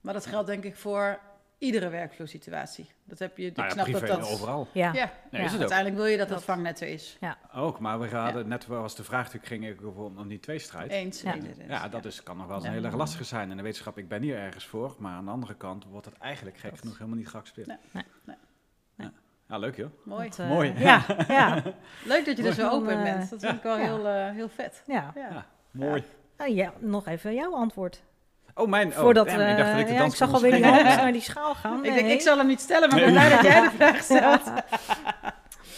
Maar dat geldt denk ik voor iedere werkvloersituatie. Dat heb je, Nou ik ja, snap privé, dat dat... overal. Ja, Ja, Nee, Ja. is het ook. uiteindelijk wil je dat het Dat- vangnet er is. Ook, maar we hadden net was de vraag natuurlijk ging ik over om die tweestrijd. Eens. Ja. eens, eens. Ja, dat is, kan nog wel eens een heel erg lastig zijn. In de wetenschap, ik ben hier ergens voor, maar aan de andere kant wordt het eigenlijk gek Dat- genoeg helemaal niet geaccepteerd. Nee, nee, nee. Ja. ja, leuk joh. Mooi. Want, eh, Mooi. Ja, ja, (laughs) Leuk dat je er zo open eh, bent. Dat vind ik wel heel, eh, heel vet. ja. Mooi. Nou ja, nog even jouw antwoord. Oh, mijn. Oh, Voordat damn, ik dacht dat ik de ja, ik dans zag alweer die hand naar die schaal gaan. (laughs) Ik denk, ik zal hem niet stellen, maar ik ben blij dat jij de vraag (laughs) stelt.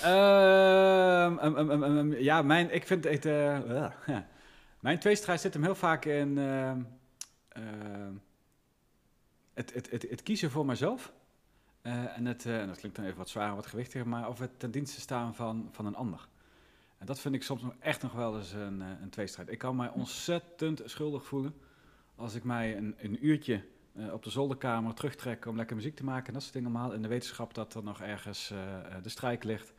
Ehm, ehm, ehm, ja, mijn, ik vind het. eh, uh, ja. Mijn tweestrijd zit hem heel vaak in. ehm, ehm, het, het, het, het kiezen voor mezelf. eh, en, het, eh, en dat klinkt dan even wat zwaar, wat gewichtiger, maar of het ten dienste staan van, van een ander. En dat vind ik soms nog echt nog wel eens een, eh, een tweestrijd. Ik kan mij ontzettend schuldig voelen als ik mij een, een uurtje eh, op de zolderkamer terugtrek om lekker muziek te maken en dat soort dingen allemaal. In de wetenschap dat er nog ergens eh, eh, de strijk ligt.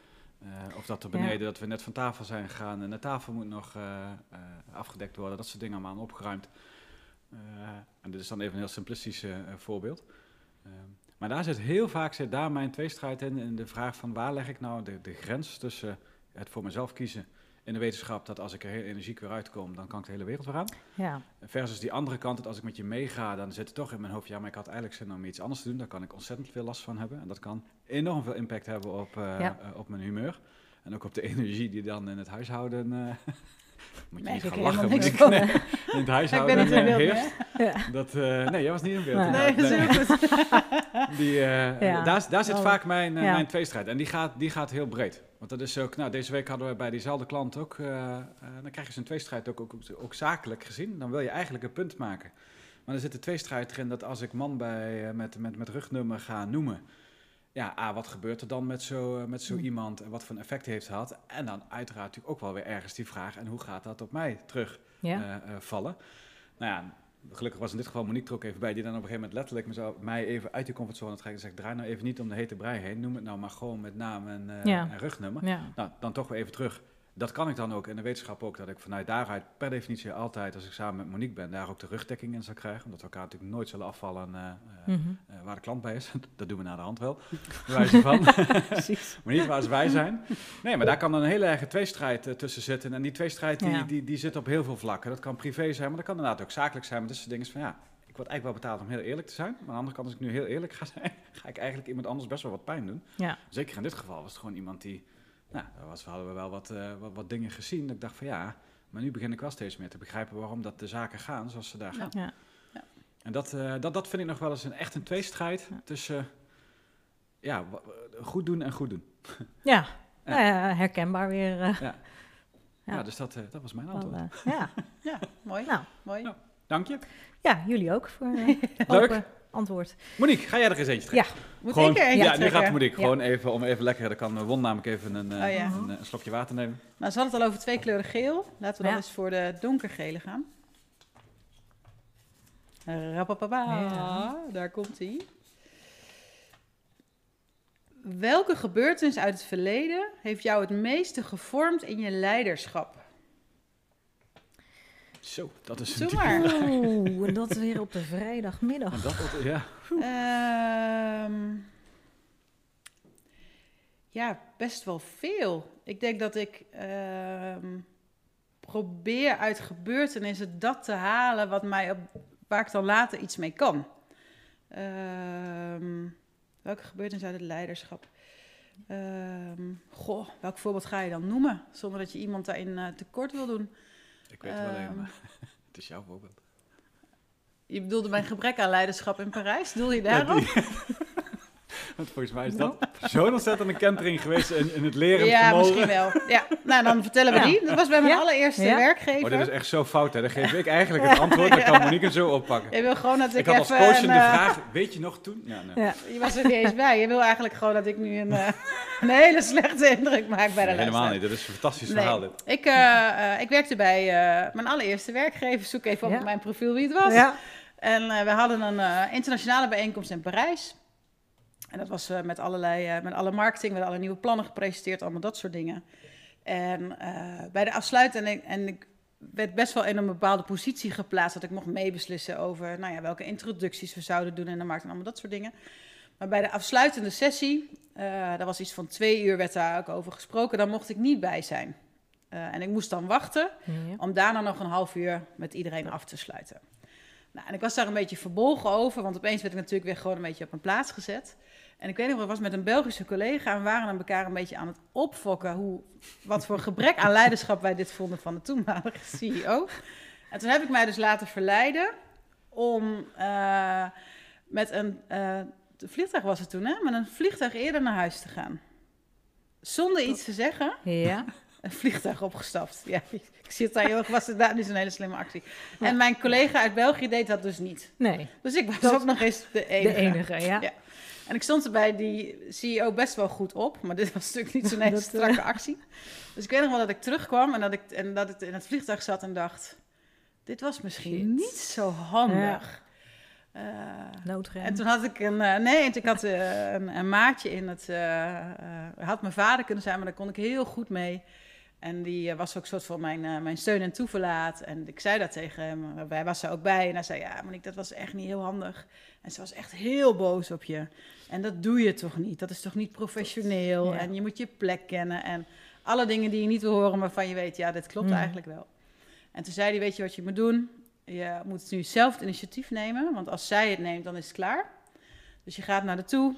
of dat er Ja. beneden, dat we net van tafel zijn gegaan en de tafel moet nog afgedekt worden. Dat soort dingen allemaal opgeruimd. En dit is dan even een heel simplistisch voorbeeld. Ehm, maar daar zit heel vaak zit daar mijn tweestrijd in. In de vraag van waar leg ik nou de, de grens tussen het voor mezelf kiezen in de wetenschap dat als ik er heel energiek weer uitkom, dan kan ik de hele wereld weer aan. Ja, Versus die andere kant, dat als ik met je meega, dan zit het toch in mijn hoofd, ja, maar ik had eigenlijk zin om iets anders te doen. Daar kan ik ontzettend veel last van hebben. En dat kan enorm veel impact hebben op, eh, Ja. eh, op mijn humeur. En ook op de (laughs) energie die dan in het huishouden... eh (laughs) moet je niet gaan lachen, moet ik, nee, (laughs) in het ik ben huishouden niet in eh, beeld heerst. ja. Dat, eh, nee, jij was niet in beeld. Nee. Nee, goed. Die, eh, Ja. daar, daar zit Oh. vaak mijn, Ja. mijn tweestrijd. En die gaat, die gaat heel breed. Want dat is ook, nou, deze week hadden we bij diezelfde klant ook, eh, eh, dan krijg je zo'n tweestrijd ook, ook, ook, ook zakelijk gezien. Dan wil je eigenlijk een punt maken. Maar er zit een tweestrijd erin dat als ik man bij, met, met, met rugnummer ga noemen. Ja, A, wat gebeurt er dan met zo, eh, met zo iemand en wat voor een effect heeft het gehad? En dan uiteraard natuurlijk ook wel weer ergens die vraag, en hoe gaat dat op mij terug? ja. eh, eh, vallen. Nou ja, gelukkig was in dit geval Monique er ook even bij, die dan op een gegeven moment letterlijk me zou- mij even uit die comfortzone trekken en zegt, draai nou even niet om de hete brei heen, noem het nou maar gewoon met naam en, Ja. en rugnummer. ja. Nou, dan toch weer even terug. Dat kan ik dan ook in de wetenschap ook, dat ik vanuit daaruit per definitie altijd, als ik samen met Monique ben, daar ook de rugdekking in zou krijgen, omdat we elkaar natuurlijk nooit zullen afvallen eh, eh, Mhm. eh, waar de klant bij is. (laughs) dat doen we naar de hand wel, (laughs) wijze van. (laughs) Maar niet waar ze wij zijn. Nee, maar daar kan dan een hele erge tweestrijd eh, tussen zitten. En die tweestrijd die, Ja. die, die zit op heel veel vlakken. Dat kan privé zijn, maar dat kan inderdaad ook zakelijk zijn. Maar dat soort dingen is van ja, ik word eigenlijk wel betaald om heel eerlijk te zijn. Maar aan de andere kant, als ik nu heel eerlijk ga zijn, ga ik eigenlijk iemand anders best wel wat pijn doen. Ja. Zeker in dit geval was het gewoon iemand die, nou, daar was, hadden we wel wat, eh, wat, wat dingen gezien. Dat ik dacht van ja, maar nu begin ik wel steeds meer te begrijpen waarom dat de zaken gaan zoals ze daar gaan. Ja. En dat, eh, dat, dat vind ik nog wel eens een echt een tweestrijd Ja. tussen ja, goed doen en goed doen. Ja. (laughs) Ja. Nou ja, herkenbaar weer. eh, Ja. Ja. Ja, dus dat, eh, dat was mijn wel, antwoord. ja. (laughs) Ja, mooi. Nou. mooi. Ja. Dank je. ja, jullie ook voor (laughs) Leuk. Antwoord. Monique, ga jij er eens eentje trekken? Moet Gewoon- ik er eentje Ja, nu gaat Monique. Ja. Gewoon even, om even lekker, dan kan Won namelijk even een, eh, Oh, ja. een, een slokje water nemen. Nou, ze hadden het al over twee kleuren geel. Laten we dan Ja. eens voor de donkergele gaan. Rappapapa, Ja. daar komt hij. Welke gebeurtenis uit het verleden heeft jou het meeste gevormd in je leiderschap? Zo, dat is Doe diepe maar. Oeh, en dat weer op de vrijdagmiddag. En dat, ja. Ehm, ja, best wel veel. Ik denk dat ik ehm, probeer uit gebeurtenissen dat te halen wat mij op, waar ik dan later iets mee kan. Ehm, welke gebeurtenis uit het leiderschap? Ehm, goh, welk voorbeeld ga je dan noemen? Zonder dat je iemand daarin eh, tekort wil doen. Ik weet het wel Ehm. even, maar (laughs) het is jouw voorbeeld. Je bedoelde mijn gebrek aan leiderschap in Parijs? Doel je daarop? Want volgens mij is dat zo'n ontzettende kentering geweest in, in het leren Ja, vermogen. misschien wel. Ja, nou dan vertellen we Ja. die. Dat was bij mijn Ja. allereerste Ja. werkgever. Oh, dit is echt zo fout, hè. Dan geef ik eigenlijk het antwoord, dan kan Monique het zo oppakken. Je wil gewoon dat ik, Ik had als even coach een, de eh, vraag, weet je nog toen? Ja, nee. Ja. Je was er niet eens bij. Je wil eigenlijk gewoon dat ik nu een, eh, een hele slechte indruk maak bij de Nee, helemaal luisteraar. niet. Dat is een fantastisch Nee. verhaal dit. Ik, eh, eh, ik werkte bij eh, mijn allereerste werkgever. Zoek even op Ja. mijn profiel wie het was. Ja. En eh, we hadden een eh, internationale bijeenkomst in Parijs. En dat was eh, met, allerlei, eh, met alle marketing, met alle nieuwe plannen gepresenteerd, allemaal dat soort dingen. En eh, bij de afsluiting, en ik, en ik werd best wel in een bepaalde positie geplaatst, dat ik mocht meebeslissen over nou ja, welke introducties we zouden doen in de markt en allemaal dat soort dingen. Maar bij de afsluitende sessie, eh daar was iets van twee uur, werd daar ook over gesproken, daar mocht ik niet bij zijn. En ik moest dan wachten om daarna nog een half uur met iedereen af te sluiten. Nou, en ik was daar een beetje verbolgen over, want opeens werd ik natuurlijk weer gewoon een beetje op mijn plaats gezet. En ik weet nog, ik was met een Belgische collega en we waren aan elkaar een beetje aan het opfokken hoe, wat voor gebrek aan leiderschap wij dit vonden van de toenmalige (laughs) CEO. En toen heb ik mij dus laten verleiden om eh, met een, eh vliegtuig was het toen, hè? Met een vliegtuig eerder naar huis te gaan. Zonder iets te zeggen. Ja. (laughs) een vliegtuig opgestapt. Ja, ik zie het daar heel erg, was inderdaad niet zo'n hele slimme actie. En mijn collega uit België deed dat dus niet. Nee, Dus ik was Dat- ook nog eens de enige. de enige, ja. Ja. En ik stond er bij die CEO best wel goed op, maar dit was natuurlijk niet zo'n (laughs) hele eh, strakke actie. Dus ik weet nog wel dat ik terugkwam en dat ik, en dat ik in het vliegtuig zat en dacht, dit was misschien niet zo handig. Eh, Noodrem. en toen had ik een, eh, nee, ik had een, een maatje in het, had mijn vader kunnen zijn, maar daar kon ik heel goed mee. En die eh, was ook een soort van mijn, eh, mijn steun en toeverlaat. En ik zei dat tegen hem, hij was er ook bij. En hij zei, ja Monique, dat was echt niet heel handig. En ze was echt heel boos op je. En dat doe je toch niet? Dat is toch niet professioneel? Ja. En je moet je plek kennen. En alle dingen die je niet wil horen, waarvan je weet, ja, dit klopt Mm. eigenlijk wel. En toen zei hij, weet je wat je moet doen? Je moet nu zelf het initiatief nemen. Want als zij het neemt, dan is het klaar. Dus je gaat naar de toe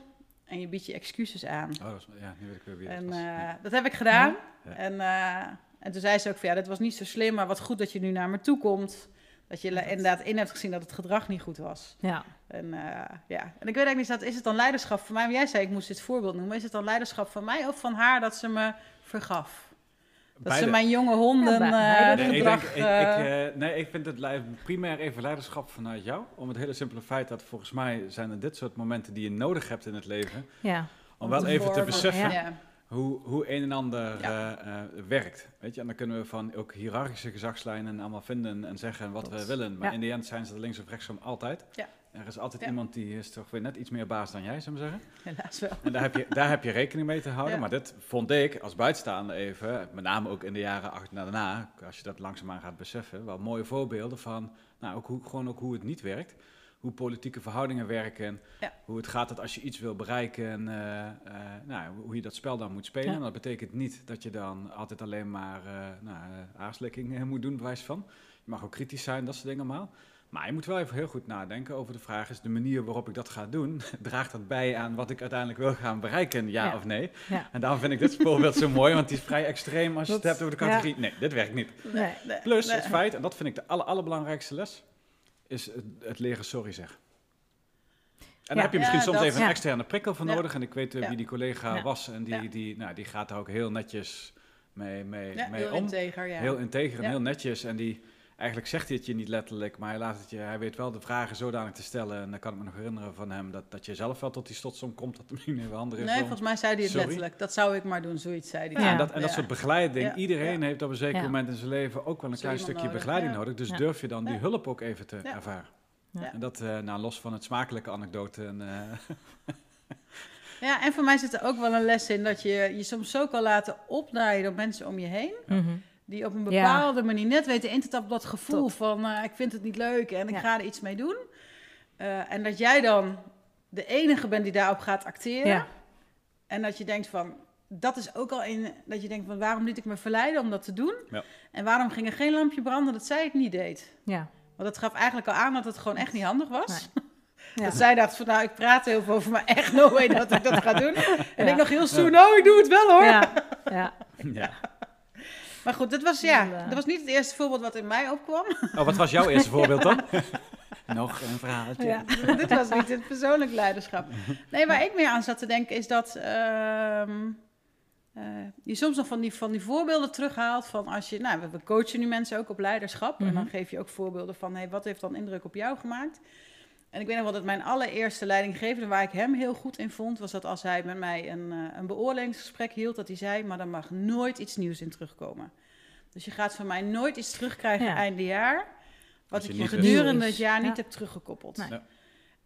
en je biedt je excuses aan. Oh, dat is- ja, nu weet ik weer wie dat En was. eh, dat heb ik gedaan. Ja. En, eh, en toen zei ze ook van ja, dit was niet zo slim, maar wat goed dat je nu naar me toe komt. Dat je inderdaad in hebt gezien dat het gedrag niet goed was. Ja, En, eh, ja. en ik weet eigenlijk niet, dat- is het dan leiderschap van mij? Maar jij zei, ik moest dit voorbeeld noemen. Is het dan leiderschap van mij of van haar dat ze me vergaf? Dat ze mijn jonge honden Ja, eh. Nee, ik, gedrag... denk, ik, eh, ik, eh, nee, ik vind het primair even leiderschap vanuit jou. Om het hele simpele feit dat volgens mij zijn er dit soort momenten die je nodig hebt in het leven. ja. Om wel even te beseffen Ja. hoe, hoe een en ander Ja. werkt. Weet je? En dan kunnen we van ook hiërarchische gezagslijnen allemaal vinden en zeggen wat we willen. Maar Ja. in de end zijn ze er links of rechtsom altijd. Er is altijd Ja. iemand die is toch weer net iets meer baas dan jij, zou ik zeggen. Helaas wel. En daar heb je, daar heb je rekening mee te houden. Ja. Maar dit vond ik als buitenstaander even, met name ook in de jaren acht na daarna, als je dat langzaamaan gaat beseffen, wel mooie voorbeelden van nou, ook hoe, gewoon ook hoe het niet werkt. Hoe politieke verhoudingen werken. Ja. Hoe het gaat dat als je iets wil bereiken, en, eh, eh, nou, hoe je dat spel dan moet spelen. En dat betekent niet dat je dan altijd alleen maar eh nou, aarslikking moet doen, bewijs van. Je mag ook kritisch zijn, dat soort dingen allemaal. Maar je moet wel even heel goed nadenken over de vraag: is de manier waarop ik dat ga doen, (laughs) draagt dat bij aan wat ik uiteindelijk wil gaan bereiken, ja, Ja. of nee? Ja. En daarom vind ik dit voorbeeld zo mooi, want die is vrij extreem als je het hebt over de categorie. Nee, dit werkt niet. Nee. Nee, Plus nee. het feit, en dat vind ik de aller, allerbelangrijkste les, is het, het leren sorry zeggen. En daar heb je misschien soms dat- even een externe prikkel voor nodig. En ik weet eh, wie die collega was en die, die, nou, die gaat daar ook heel netjes mee, mee, mee heel om. integer. Heel integer en heel netjes. En die, eigenlijk zegt hij het je niet letterlijk, maar hij, laat het je, hij weet wel de vragen zodanig te stellen. En dan kan ik me nog herinneren van hem dat, dat je zelf wel tot die slotsom komt. Dat het misschien even handig is. Nee, om- volgens mij zei hij het Sorry? letterlijk. Dat zou ik maar doen, zoiets zei hij. ja, Ja. En, dat, en dat Ja. soort begeleiding. Ja. Iedereen Ja. heeft op een zeker Ja. moment in zijn leven ook wel een klein stukje nodig, begeleiding ja. nodig. Dus Ja. durf je dan die hulp ook even te Ja. ervaren. Ja. En dat, eh, nou, los van het smakelijke anekdote. En, eh, (laughs) Ja, en voor mij zit er ook wel een les in dat je je soms zo kan laten opnaaien door mensen om je heen. Mhm. Die op een Ja. bepaalde manier net weten in te tappen op dat gevoel van eh, ik vind het niet leuk en ik Ja. ga er iets mee doen. Eh, en dat jij dan de enige bent die daarop gaat acteren. Ja. En dat je denkt van, dat is ook al in, dat je denkt van waarom liet ik me verleiden om dat te doen? Ja. En waarom ging er geen lampje branden dat zij het niet deed? Ja. Want dat gaf eigenlijk al aan dat het gewoon echt niet handig was. (laughs) Ja. Dat zij dacht van nou, ik praat heel veel over, maar echt no way dat ik dat ga doen. (laughs) En Ja. ik nog heel stoer, nou, ik doe het wel hoor. Ja. (laughs) Ja. ja. Maar goed, dit was, ja, dat was niet het eerste voorbeeld wat in mij opkwam. Oh, wat was jouw eerste voorbeeld dan? (laughs) Nog een verhaaltje. Ja. dit was niet het persoonlijk leiderschap. Nee, waar ik meer aan zat te denken is dat ehm, eh, je soms nog van die, van die voorbeelden terughaalt van als je, nou, we- we coachen nu mensen ook op leiderschap en dan Mhm. geef je ook voorbeelden van, hey, wat heeft dan indruk op jou gemaakt? En ik weet nog wel dat mijn allereerste leidinggevende, waar ik hem heel goed in vond, was dat als hij met mij een, eh, een beoordelingsgesprek hield, dat hij zei, maar er mag nooit iets nieuws in terugkomen. Dus je gaat van mij nooit iets terugkrijgen Ja. einde jaar, wat je ik je gedurende het jaar Ja. niet heb teruggekoppeld. Nee. Ja.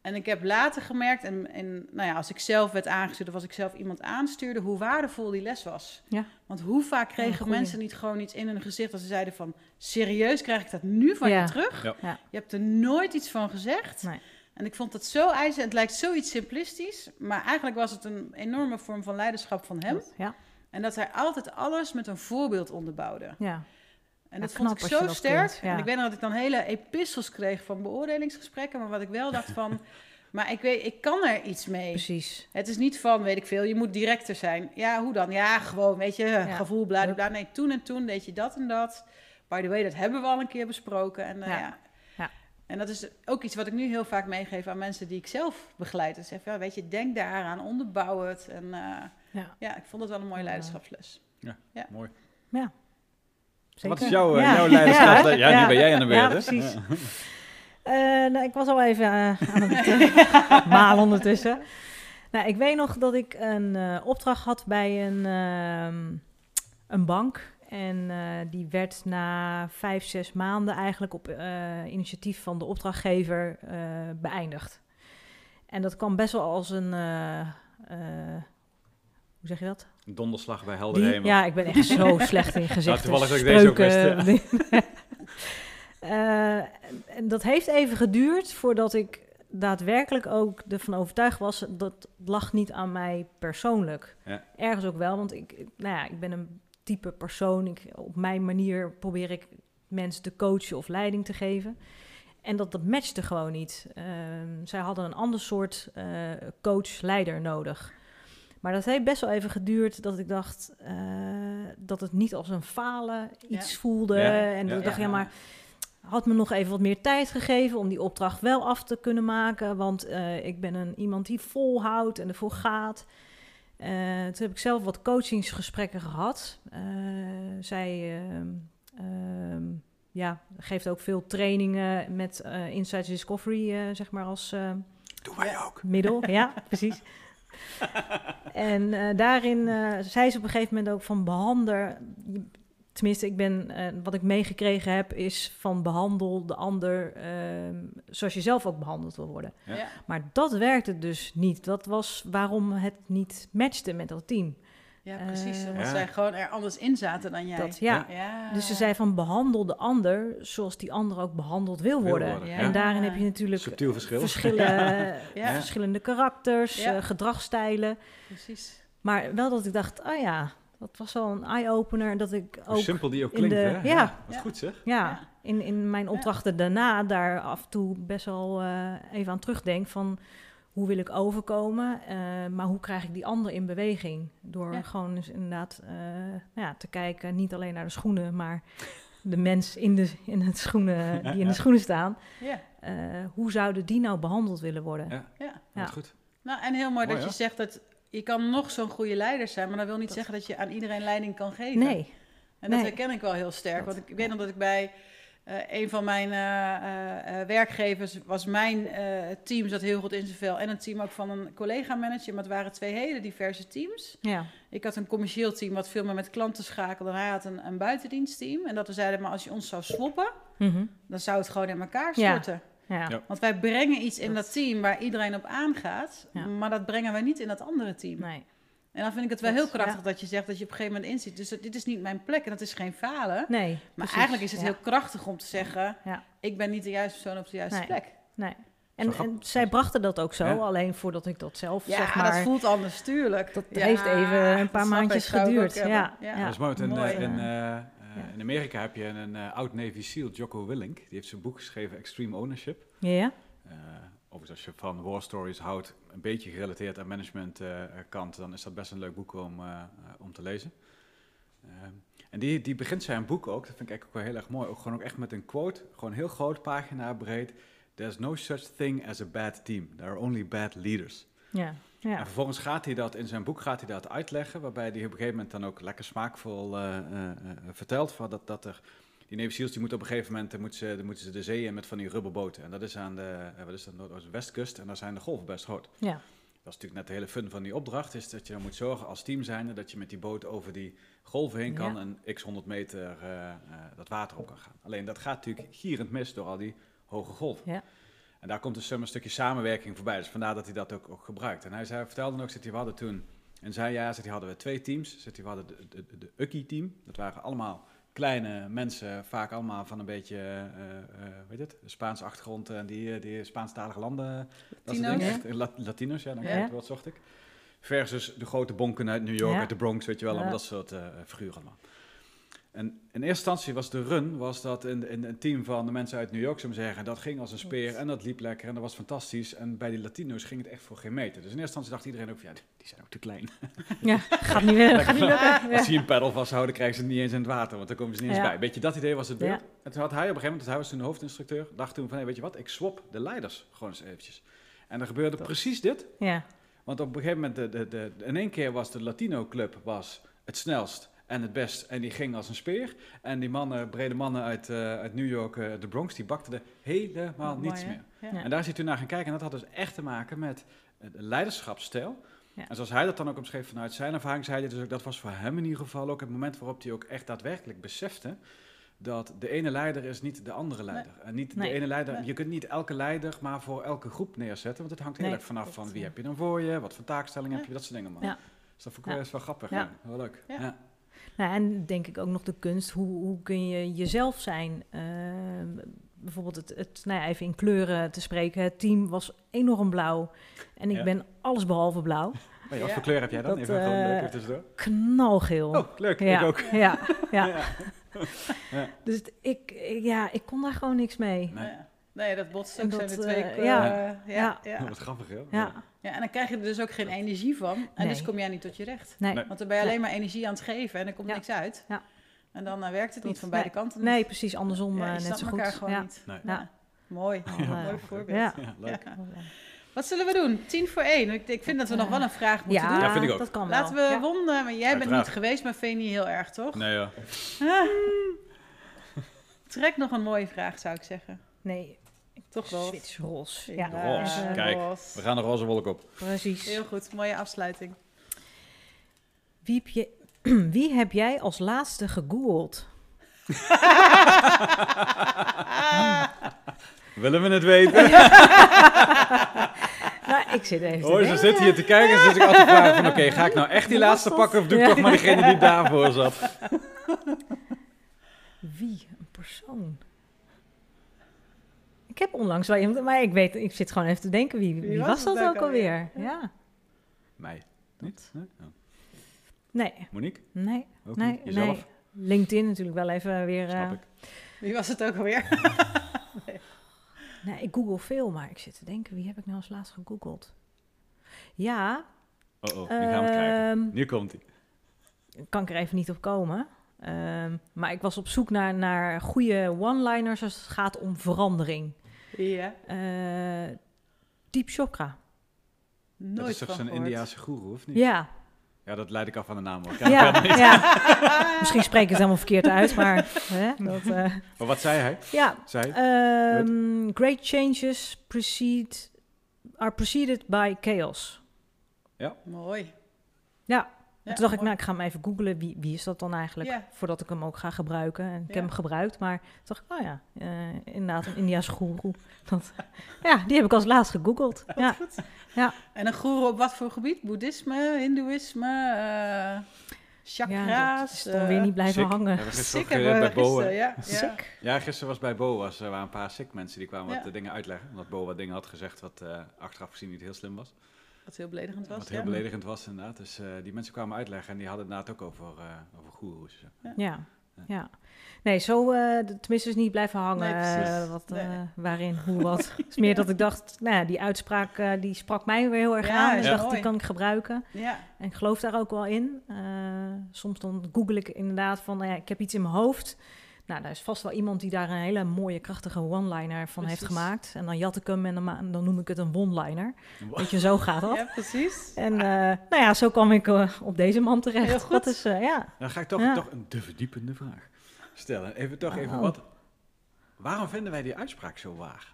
En ik heb later gemerkt, en, en nou ja, als ik zelf werd aangestuurd of als ik zelf iemand aanstuurde, hoe waardevol die les was. Ja. Want hoe vaak kregen mensen niet gewoon iets in hun gezicht als ze zeiden van, serieus, krijg ik dat nu van Ja. je terug? Ja. Ja. Je hebt er nooit iets van gezegd. Nee. En ik vond het zo ijzer, het lijkt zoiets simplistisch, maar eigenlijk was het een enorme vorm van leiderschap van hem. Ja. En dat hij altijd alles met een voorbeeld onderbouwde. Ja. En Ja, dat vond ik zo sterk. kunt, ja. En ik weet nog dat ik dan hele epistels kreeg van beoordelingsgesprekken, maar wat ik wel dacht van, (laughs) maar ik weet, ik kan er iets mee. Precies. Het is niet van, weet ik veel, je moet directer zijn. Ja, hoe dan? Ja, gewoon, weet je, gevoel, bla, bla, bla. Nee, toen en toen deed je dat en dat. By the way, dat hebben we al een keer besproken. En, eh, Ja. Ja. Ja. en dat is ook iets wat ik nu heel vaak meegeef aan mensen die ik zelf begeleid. Dus zeg, ja, weet je, denk daaraan, onderbouw het. En eh, Ja. ja, ik vond het wel een mooie Ja. leiderschapsles. Mooi. Ja. Wat is Zeker. jouw, eh, Ja. jouw leiderschap? Ja, Ja, nu ben jij aan de beurt. Ja, precies. (laughs) Eh, nou, ik was al even aan het (laughs) malen ondertussen. Nou, ik weet nog dat ik een eh, opdracht had bij een, ehm, een bank. En eh, die werd na vijf, zes maanden eigenlijk op eh, initiatief van de opdrachtgever eh, beëindigd. En dat kwam best wel als een... hoe zeg je dat? Een donderslag bij helder hemel. ja, ik ben echt zo (laughs) slecht in gezichten. toevallig dat ik deze ook. (laughs) Eh, en dat heeft even geduurd voordat ik daadwerkelijk ook ervan overtuigd was dat lag niet aan mij persoonlijk. Ja. Ergens ook wel, want ik- nou ja, ik ben een type persoon. Ik, op mijn manier probeer ik mensen te coachen of leiding te geven. En dat, dat matchte gewoon niet. Ehm, zij hadden een ander soort eh, coach-leider nodig. Maar dat heeft best wel even geduurd dat ik dacht eh, dat het niet als een falen iets Ja. voelde. Ja, En dat ja, ik dacht, ja, ja, maar had me nog even wat meer tijd gegeven om die opdracht wel af te kunnen maken. Want eh, ik ben een, iemand die volhoudt en ervoor gaat. Eh, toen heb ik zelf wat coachingsgesprekken gehad. Eh, zij ehm, ehm, ja, geeft ook veel trainingen met eh Insights Discovery, zeg maar, als... Doe wij ook. middel, (laughs) ja, precies. En daarin zei ze op een gegeven moment ook van behandel. Tenminste, ik ben, eh, wat ik meegekregen heb, is van behandel de ander ehm, zoals je zelf ook behandeld wil worden. Ja. Maar dat werkte dus niet. Dat was waarom het niet matchte met dat team. Ja, precies. Eh, Omdat Ja. zij gewoon er anders in zaten dan jij. Dat, ja. Ja. Dus ze zei van behandel de ander zoals die ander ook behandeld wil Wil worden. ja. En daarin heb je natuurlijk Subtiel verschil. verschillen, (laughs) Ja. verschillende karakters, Ja. eh, gedragsstijlen. Precies. Maar wel dat ik dacht, oh ja, dat was wel een eye-opener. Dat ik Hoe ook simpel die ook in klinkt, de- hè? ja. Wat goed zeg. ja, Ja. In, in mijn opdrachten daarna daar af en toe best wel eh, even aan terugdenk van... Hoe wil ik overkomen, eh, maar hoe krijg ik die ander in beweging? Door Ja. gewoon dus inderdaad eh, nou ja, te kijken, niet alleen naar de schoenen, maar de mens in de, in het schoenen, (laughs) die in de schoenen staan. Ja. Eh, hoe zouden die nou behandeld willen worden? Ja. ja. Goed. Nou, en heel mooi, Mooi, dat je zegt dat je kan nog zo'n goede leider zijn, maar dat wil niet Dat- zeggen dat je aan iedereen leiding kan geven. Nee, En dat Nee. herken ik wel heel sterk. Want ik weet nog dat ik bij eh, een van mijn eh, eh, werkgevers was mijn team zat heel goed in zijn vel. En een team ook van een collega-manager. Maar het waren twee hele diverse teams. ja, Ik had een commercieel team wat veel meer met klanten schakelde. En hij had een, een buitendienstteam. En dat we zeiden, maar als je ons zou swappen, Mhm. dan zou het gewoon in elkaar storten. ja. Ja. Want wij brengen iets in dat team waar iedereen op aangaat. Ja. Maar dat brengen wij niet in dat andere team. nee. En dan vind ik het wel Dat- heel krachtig ja. dat je zegt dat je op een gegeven moment inziet. Dus dat- dit is niet mijn plek en dat is geen falen. nee Maar precies, eigenlijk is het ja. heel krachtig om te zeggen: Ja. ik ben niet de juiste persoon op de juiste Nee. plek. Nee. En, zij brachten dat ook zo, Ja. alleen voordat ik dat zelf, Ja, zeg maar... dat voelt anders, tuurlijk. dat Ja, heeft even een paar maandjes ook geduurd. Ja, Ja. ja. Dat is mooi. eh, ja. eh, in Amerika heb je een eh, oud Navy SEAL, Jocko Willink. Die heeft zijn boek geschreven, Extreme Ownership. Ja, Eh, overigens, als je van war stories houdt, een beetje gerelateerd aan management eh, kant, dan is dat best een leuk boek om, om te lezen. En die, die begint zijn boek ook, dat vind ik eigenlijk ook wel heel erg mooi, ook gewoon ook echt met een quote, gewoon heel groot, pagina breed. There's no such thing as a bad team. There are only bad leaders. ja, ja. En vervolgens gaat hij dat in zijn boek gaat hij dat uitleggen, waarbij hij op een gegeven moment dan ook lekker smaakvol eh, eh, eh, vertelt van dat, dat er die Navy SEALs die moeten op een gegeven moment moeten ze, dan moeten ze de zee in met van die rubberboten. En dat is aan de, wat is dat, Noordoost-Westkust en daar zijn de golven best groot. ja. Dat is natuurlijk net de hele fun van die opdracht, is dat je dan moet zorgen als team zijnde dat je met die boot over die golven heen kan Ja. en x 100 meter dat water op kan gaan. Alleen dat gaat natuurlijk gierend mis door al die hoge golven. Ja. En daar komt dus een stukje samenwerking voorbij. Dus vandaar dat hij dat ook, ook gebruikt. En hij zei, vertelde ook, zit hij, we hadden toen, in zijn jaar zit hij, hadden we twee teams. Zit we hadden de, de, de Ucky-team. Dat waren allemaal kleine mensen, vaak allemaal van een beetje, eh eh weet je het, Spaanse achtergrond en die, eh, die Spaanstalige landen. Dat soort Latino's. dingen. Echt, eh, Latino's, ja, dan Ja. het woord zocht ik. Versus de grote bonken uit New York, Ja. uit de Bronx, weet je wel, Ja. allemaal dat soort eh figuren allemaal. En in eerste instantie was de run, was dat in, in een team van de mensen uit New York, zou ik zeggen, dat ging als een speer en dat liep lekker en dat was fantastisch. En bij die Latino's ging het echt voor geen meter. Dus in eerste instantie dacht iedereen ook, van, ja, die zijn ook te klein. (laughs) ja. gaat niet weer, gaat niet lukken. Ja. Als die een paddel vasthouden, krijgen ze het niet eens in het water, want dan komen ze niet eens Ja. bij. Weet je, dat idee was het beeld. Ja. En toen had hij op een gegeven moment, hij was toen de hoofdinstructeur, dacht toen van, hey, weet je wat, ik swap de leiders gewoon eens eventjes. En er gebeurde precies dit. Ja, Want op een gegeven moment, de, de, de, in één keer was de Latino Club was het snelst en het best. En die ging als een speer. En die mannen, brede mannen uit, eh, uit New York, eh, de Bronx, die bakten er helemaal Mooi, niets hè? meer. Ja. En daar hij toen naar gaan kijken. En dat had dus echt te maken met de leiderschapsstijl. Ja. En zoals hij dat dan ook omschreef vanuit zijn ervaring, zei hij dus ook, dat was voor hem in ieder geval ook het moment waarop hij ook echt daadwerkelijk besefte dat de ene leider is niet de andere leider. En niet Nee. de ene leider, Nee. je kunt niet elke leider maar voor elke groep neerzetten, want het hangt heel Nee, erg vanaf van wie heb je dan voor je, wat voor taakstelling Ja. heb je, dat soort dingen man. Ja. Dus dat vond ik Ja. wel eens wel grappig. Ja. Leuk. Ja. Nou, en denk ik ook nog de kunst, hoe, hoe kun je jezelf zijn? Eh, bijvoorbeeld het, het nou ja, even in kleuren te spreken. Het team was enorm blauw en ik Ja. ben alles behalve blauw. (laughs) Oh ja, wat Ja. voor kleur heb jij dan? Dat, even gewoon eh, leuk even tussendoor. Knalgeel. Oh, leuk. ja, Ik ook. (laughs) Ja, ja. Ja. (laughs) Ja. Dus ik- ja, ik kon daar gewoon niks mee. Nee. Nee, dat botst ook. Zijn dat, de twee... eh, eh, ja. ja. Ja, Ja. Oh, wat grappig, hè? Ja, Ja, en dan krijg je er dus ook geen energie van. En dus kom jij niet tot je recht. nee. Nee. Want dan ben je alleen maar energie aan het geven en er komt Ja. niks uit. Ja. En dan eh, werkt het niet van beide nee. kanten. Nee, precies andersom Ja, je net zo elkaar goed. gewoon ja. niet. Nee. Ja. Mooi. Mooi voorbeeld. Ja. Ja, leuk. Ja. Wat zullen we doen? Tien voor één. Ik, ik vind dat we nog wel een vraag moeten Ja, doen. Ja, vind ik ook. dat kan Laten we wel. Ja. Won, maar jij bent niet geweest, maar Venie heel erg, toch? Nee, ja. Trek nog een mooie vraag, zou ik zeggen. Nee, Toch wel. switch roze. Ja, Ja, Roze, even- kijk. roze. We gaan de roze wolk op. precies. Heel goed, mooie afsluiting. Wie heb, je, (clears throat) wie heb jij als laatste gegoogeld? (laughs) Willen we het weten? (laughs) Nou, ik zit even te Oh, ze zitten hier te kijken en zit ik altijd te vragen van... Oké, ga ik nou echt die laatste pakken of doe ik Ja. toch maar diegene die daarvoor zat? (laughs) Wie? Een persoon. Ik heb onlangs wel iemand, maar ik weet, ik zit gewoon even te denken, wie, wie, was dat ook alweer? Ja. Mij. Niet? Nee? Oh. Nee, Monique? nee, Ook nee, niet? Jezelf? nee. LinkedIn natuurlijk wel even weer. Snap eh, ik. Wie was het ook alweer? (laughs) nee, ik google veel, maar ik zit te denken, wie heb ik nou als laatst gegoogeld? Ja, Oh, oh, die gaan we krijgen. ehm, Nu komt hij. kan ik er even niet op komen. Ehm, maar ik was op zoek naar, naar goede one-liners als het gaat om verandering. Ja, Eh Deep Chakra. nooit Dat is toch van zo'n. Indiaanse goeroe, of niet? Ja, Ja, dat leid ik af van de naam hoor. ja, ja. (laughs) Misschien spreek ik het helemaal verkeerd uit, maar hè, dat, eh, Maar wat zei hij? ja. Zei? Ehm, great changes precede, are preceded by chaos. Mooi. Ja. Ja, Toen dacht ik, nou, ik ga hem even googlen. Wie, wie is dat dan eigenlijk? Ja. Voordat ik hem ook ga gebruiken. En ik Ja. heb hem gebruikt, maar toen dacht ik, oh ja, eh, inderdaad, een India's goeroe. (laughs) Dat, ja, die heb ik als laatst gegoogeld. Ja. Goed. Ja. En een goeroe op wat voor gebied? Boeddhisme, hindoeïsme, eh chakra's? Ja, dat is dan eh, weer niet blijven hangen. Ja, we gisteren Sick ook, eh, hebben we bij Bo, gisteren, eh, ja. ja. Sick. Ja, gisteren was bij Bo was, er waren een paar sick mensen die kwamen Ja. wat eh, dingen uitleggen. Omdat Bo wat dingen had gezegd wat eh, achteraf gezien niet heel slim was. Wat heel beledigend was. wat heel ja. beledigend was inderdaad. Dus eh, die mensen kwamen uitleggen en die hadden het inderdaad ook over, uh, over goeroes. Ja, ja. Nee, zo eh, d- tenminste is niet blijven hangen. Nee, eh, wat, eh, Nee. waarin, hoe, wat. Het is meer (laughs) dat ik dacht, nou ja, die uitspraak eh, die sprak mij weer heel erg Ja, aan. Dus dacht, mooi. die kan ik gebruiken. Ja, En ik geloof daar ook wel in. Eh, soms dan google ik inderdaad van, nou ja, ik heb iets in mijn hoofd. Nou, daar is vast wel iemand die daar een hele mooie, krachtige one-liner van heeft gemaakt. En dan jat ik hem en dan, noem ik het een one-liner. Weet je, zo gaat dat. (laughs) ja, precies. En eh, nou ja, zo kwam ik eh, op deze man terecht. Heel goed. Dat is, eh, ja. Dan ga ik toch, Ja. toch een te verdiepende vraag stellen. Even toch even Oh. wat. Waarom vinden wij die uitspraak zo waar?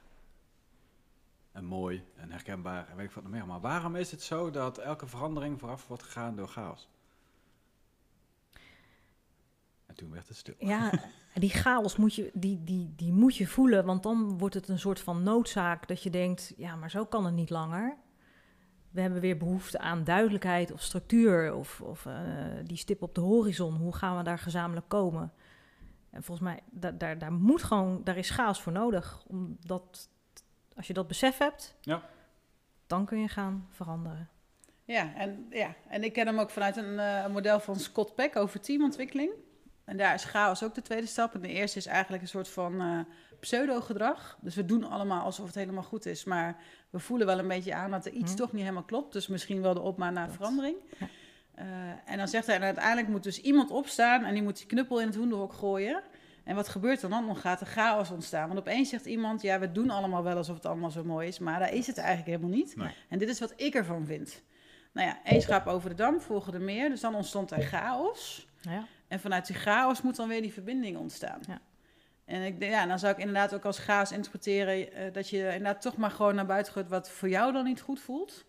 En mooi en herkenbaar en weet ik wat nog meer. Maar waarom is het zo dat elke verandering vooraf wordt gegaan door chaos? En toen werd het stil. Ja, die chaos moet je, die, die, die moet je voelen, want dan wordt het een soort van noodzaak dat je denkt, ja, maar zo kan het niet langer. We hebben weer behoefte aan duidelijkheid of structuur of, of eh, die stip op de horizon. Hoe gaan we daar gezamenlijk komen? En volgens mij, da- daar, daar moet gewoon, daar is chaos voor nodig. Omdat, als je dat besef hebt, Ja. dan kun je gaan veranderen. Ja en, ja, en ik ken hem ook vanuit een eh, model van Scott Peck over teamontwikkeling. En daar is chaos ook de tweede stap. En de eerste is eigenlijk een soort van eh, pseudo-gedrag. Dus we doen allemaal alsof het helemaal goed is, maar we voelen wel een beetje aan dat er iets Mhm. toch niet helemaal klopt. Dus misschien wel de opmaat naar verandering. Ja. Eh, en dan zegt hij, en uiteindelijk moet dus iemand opstaan en die moet die knuppel in het hoenderhok gooien. En wat gebeurt er dan? Dan gaat er chaos ontstaan. Want opeens zegt iemand, ja, we doen allemaal wel alsof het allemaal zo mooi is, maar daar is het eigenlijk helemaal niet. Nee. En dit is wat ik ervan vind. Nou ja, één schaap over de dam, volgde er meer. Dus dan ontstond er chaos. Ja. En vanuit die chaos moet dan weer die verbinding ontstaan. Ja. En ik, denk, ja, dan zou ik inderdaad ook als chaos interpreteren eh, dat je inderdaad toch maar gewoon naar buiten gooit wat voor jou dan niet goed voelt.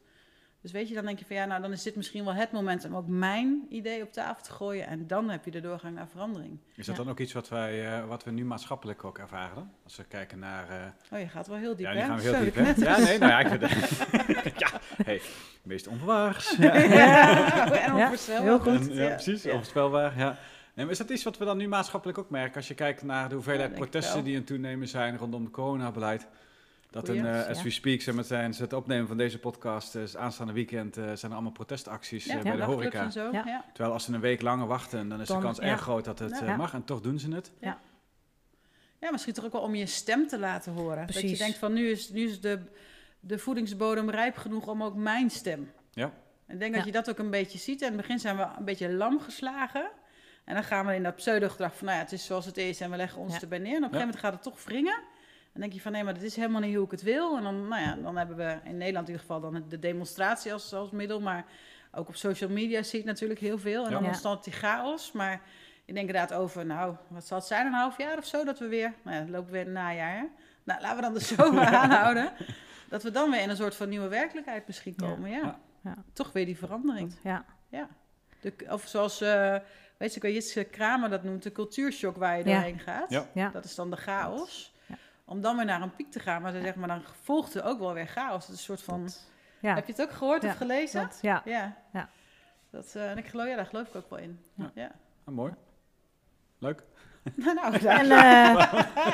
Dus weet je, dan denk je van ja, nou dan is dit misschien wel het moment om ook mijn idee op tafel te gooien. En dan heb je de doorgang naar verandering. Is dat Ja. dan ook iets wat, wij, eh, wat we nu maatschappelijk ook ervaren? dan? Als we kijken naar... eh, Oh, je gaat wel heel diep, ja, hè? die gaan we heel Zo, diep, hè? Ja, nee, nou ja, ik vind (laughs) Ja, hey, meest onverwachts. (laughs) Ja. en Ja, onvoorspelbaar. heel goed. En, ja, precies, Ja. onvoorspelbaar, ja. Nee, maar is dat iets wat we dan nu maatschappelijk ook merken? Als je kijkt naar de hoeveelheid Ja, protesten die aan toenemen zijn rondom het coronabeleid. Dat Goeie, een, eh, as ja. we speak, zeg maar, tijdens het opnemen van deze podcast, eh, is aanstaande weekend, eh, zijn er allemaal protestacties Ja, bij de horeca. en zo. Ja. Ja. Terwijl als ze een week langer wachten, dan is de kans ja. erg groot dat het Ja. mag. En toch doen ze het. Ja, misschien toch ook wel om je stem te laten horen. Dat je denkt van nu is, nu is de, de voedingsbodem rijp genoeg om ook mijn stem. Ja. En ik denk Ja. dat je dat ook een beetje ziet. En in het begin zijn we een beetje lam geslagen. En dan gaan we in dat pseudo-gedrag van, nou ja, het is zoals het is en we leggen ons Ja. erbij neer. En op een gegeven moment gaat het toch wringen. Dan denk je van, nee, maar dit is helemaal niet hoe ik het wil. En dan, nou ja, dan hebben we in Nederland in ieder geval dan de demonstratie als, als middel. Maar ook op social media zie ik natuurlijk heel veel. En dan Ja. ontstaat die chaos. Maar ik denk inderdaad over, nou, wat zal het zijn, een half jaar of zo, dat we weer, nou ja, lopen we weer in het najaar. Hè? Nou, laten we dan de (laughs) zomer aanhouden. Dat we dan weer in een soort van nieuwe werkelijkheid misschien komen. Ja. Ja. Ja. Toch weer die verandering. Ja. Ja. De, of zoals, eh weet je, ik weet Jitske Kramer dat noemt, de cultuurshock waar je Ja. doorheen gaat. Dat is dan de chaos. Ja. Om dan weer naar een piek te gaan, maar, ze zeg maar dan volgt er ook wel weer chaos. Het is een soort van, Ja. heb je het ook gehoord Ja. of gelezen? Dat- ja. Ja. Ja. Dat, eh, en ik geloof, ja, daar geloof ik ook wel in. Ja. Ja. Ah, mooi. Leuk. (laughs) nou. (laughs) En eh,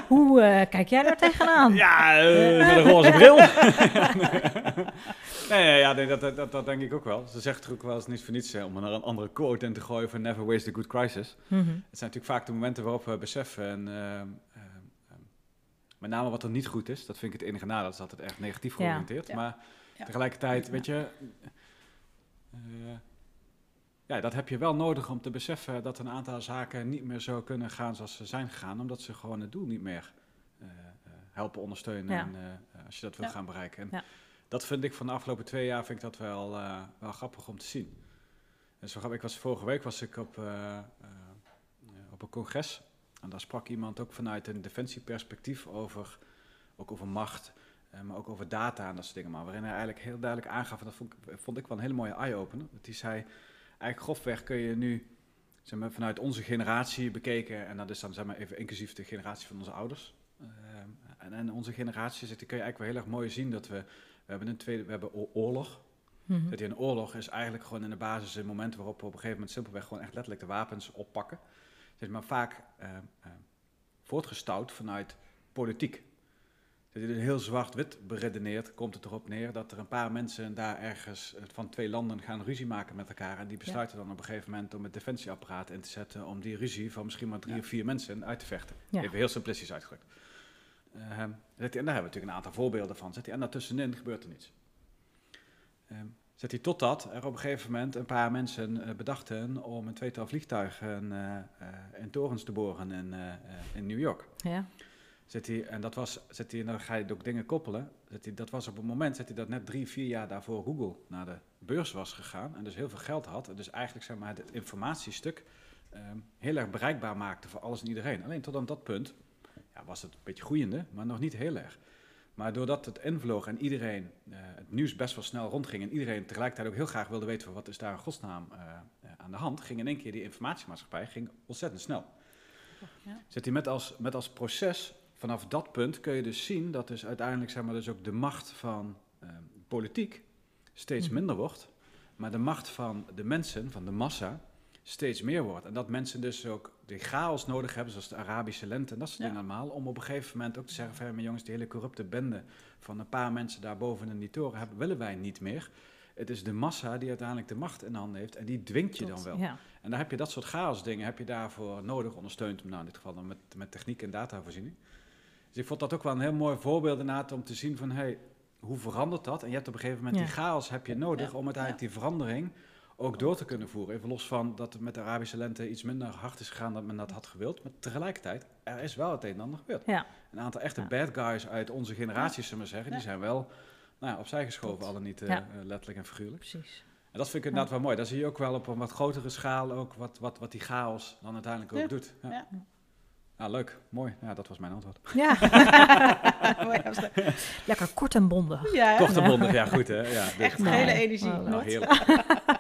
hoe eh, kijk jij daar tegenaan? Ja, eh, met een roze bril. (laughs) nee, ja, nee, dat, dat, dat, dat denk ik ook wel. Ze zegt er ook wel eens niet voor niets, hè, om er een andere quote in te gooien van never waste a good crisis. Mhm. Het zijn natuurlijk vaak de momenten waarop we beseffen, en, ehm, ehm, ehm, met name wat er niet goed is, dat vind ik het enige nadeel, dat is altijd echt negatief georiënteerd. Ja. Maar Ja. tegelijkertijd, Ja. weet je, eh, ja, dat heb je wel nodig om te beseffen dat een aantal zaken niet meer zo kunnen gaan zoals ze zijn gegaan, omdat ze gewoon het doel niet meer eh, eh, helpen ondersteunen Ja. en, eh, als je dat wil Ja. gaan bereiken. En Ja. dat vind ik van de afgelopen twee jaar vind ik dat wel, wel grappig om te zien. En zo grappig, ik was vorige week was ik op, op een congres en daar sprak iemand ook vanuit een defensieperspectief over, ook over macht, maar ook over data en dat soort dingen. Maar waarin hij eigenlijk heel duidelijk aangaf, en dat vond ik, vond ik wel een hele mooie eye-opener, dat hij zei, eigenlijk grofweg kun je nu zeg maar, vanuit onze generatie bekeken, en dat is dan zeg maar even inclusief de generatie van onze ouders. eh, en, en onze generatie zit, kun je eigenlijk wel heel erg mooi zien dat we, we hebben een tweede, we hebben oorlog. Mhm. Dat een oorlog is eigenlijk gewoon in de basis een moment waarop we op een gegeven moment simpelweg gewoon echt letterlijk de wapens oppakken. Zeg maar vaak eh, voortgestouwd vanuit politiek. Het heel zwart-wit beredeneert, komt het erop neer dat er een paar mensen daar ergens eh, van twee landen gaan ruzie maken met elkaar. En die besluiten dan op een gegeven moment om het defensieapparaat in te zetten om die ruzie van misschien maar drie Ja. of vier mensen uit te vechten. Ja. Even heel simplistisch uitgedrukt. Ehm, en daar hebben we natuurlijk een aantal voorbeelden van. Zet en daartussenin gebeurt er niets. Ehm, zet hij totdat er op een gegeven moment een paar mensen eh, bedachten om een tweetal vliegtuigen eh, in torens te boren in, in New York. Ja. Zet hij, en dat was, zet hij, en dan ga je ook dingen koppelen. Zet hij, dat was op het moment zet hij dat net drie, vier jaar daarvoor Google naar de beurs was gegaan. En dus heel veel geld had. En dus eigenlijk zeg maar, het informatiestuk ehm, heel erg bereikbaar maakte voor alles en iedereen. Alleen tot aan dat punt ja, was het een beetje groeiende, maar nog niet heel erg. Maar doordat het invloog en iedereen, eh, het nieuws best wel snel rondging en iedereen tegelijkertijd ook heel graag wilde weten van wat is daar in godsnaam eh, eh, aan de hand, ging in één keer die informatiemaatschappij ging ontzettend snel. Ja. Zet hij met als, met als proces, vanaf dat punt kun je dus zien dat dus uiteindelijk zeg maar, dus ook de macht van eh, politiek steeds Mhm. minder wordt, maar de macht van de mensen, van de massa, steeds meer wordt. En dat mensen dus ook die chaos nodig hebben, zoals de Arabische lente en dat soort Ja. dingen allemaal, om op een gegeven moment ook te zeggen van, "Hé, maar jongens, die hele corrupte bende van een paar mensen daar boven in die toren hebben, willen wij niet meer. Het is de massa die uiteindelijk de macht in handen heeft en die dwingt je dan wel. Ja. En daar heb je dat soort chaosdingen heb je daarvoor nodig, ondersteund, nou in dit geval dan met, met techniek en datavoorziening. Dus ik vond dat ook wel een heel mooi voorbeeld inderdaad om te zien van, hey, hoe verandert dat? En je hebt op een gegeven moment Ja. die chaos heb je nodig om uiteindelijk die verandering ook door te kunnen voeren. Even los van dat het met de Arabische lente iets minder hard is gegaan dan men dat had gewild. Maar tegelijkertijd, er is wel het een en ander gebeurd. Ja. Een aantal echte Ja. bad guys uit onze generatie, zullen we maar zeggen, die zijn wel nou ja, opzij geschoven, Klopt. al dan niet eh, eh, letterlijk en figuurlijk. Precies. En dat vind ik inderdaad wel mooi. Daar zie je ook wel op een wat grotere schaal ook wat, wat, wat die chaos dan uiteindelijk ook doet. Ja. Ja, leuk. Mooi. Ja, dat was mijn antwoord. Ja, (laughs) lekker kort en bondig. ja? Kort en bondig. Ja, goed hè. Ja, dit- echt Nee. gele energie. Oh, Nou, heerlijk.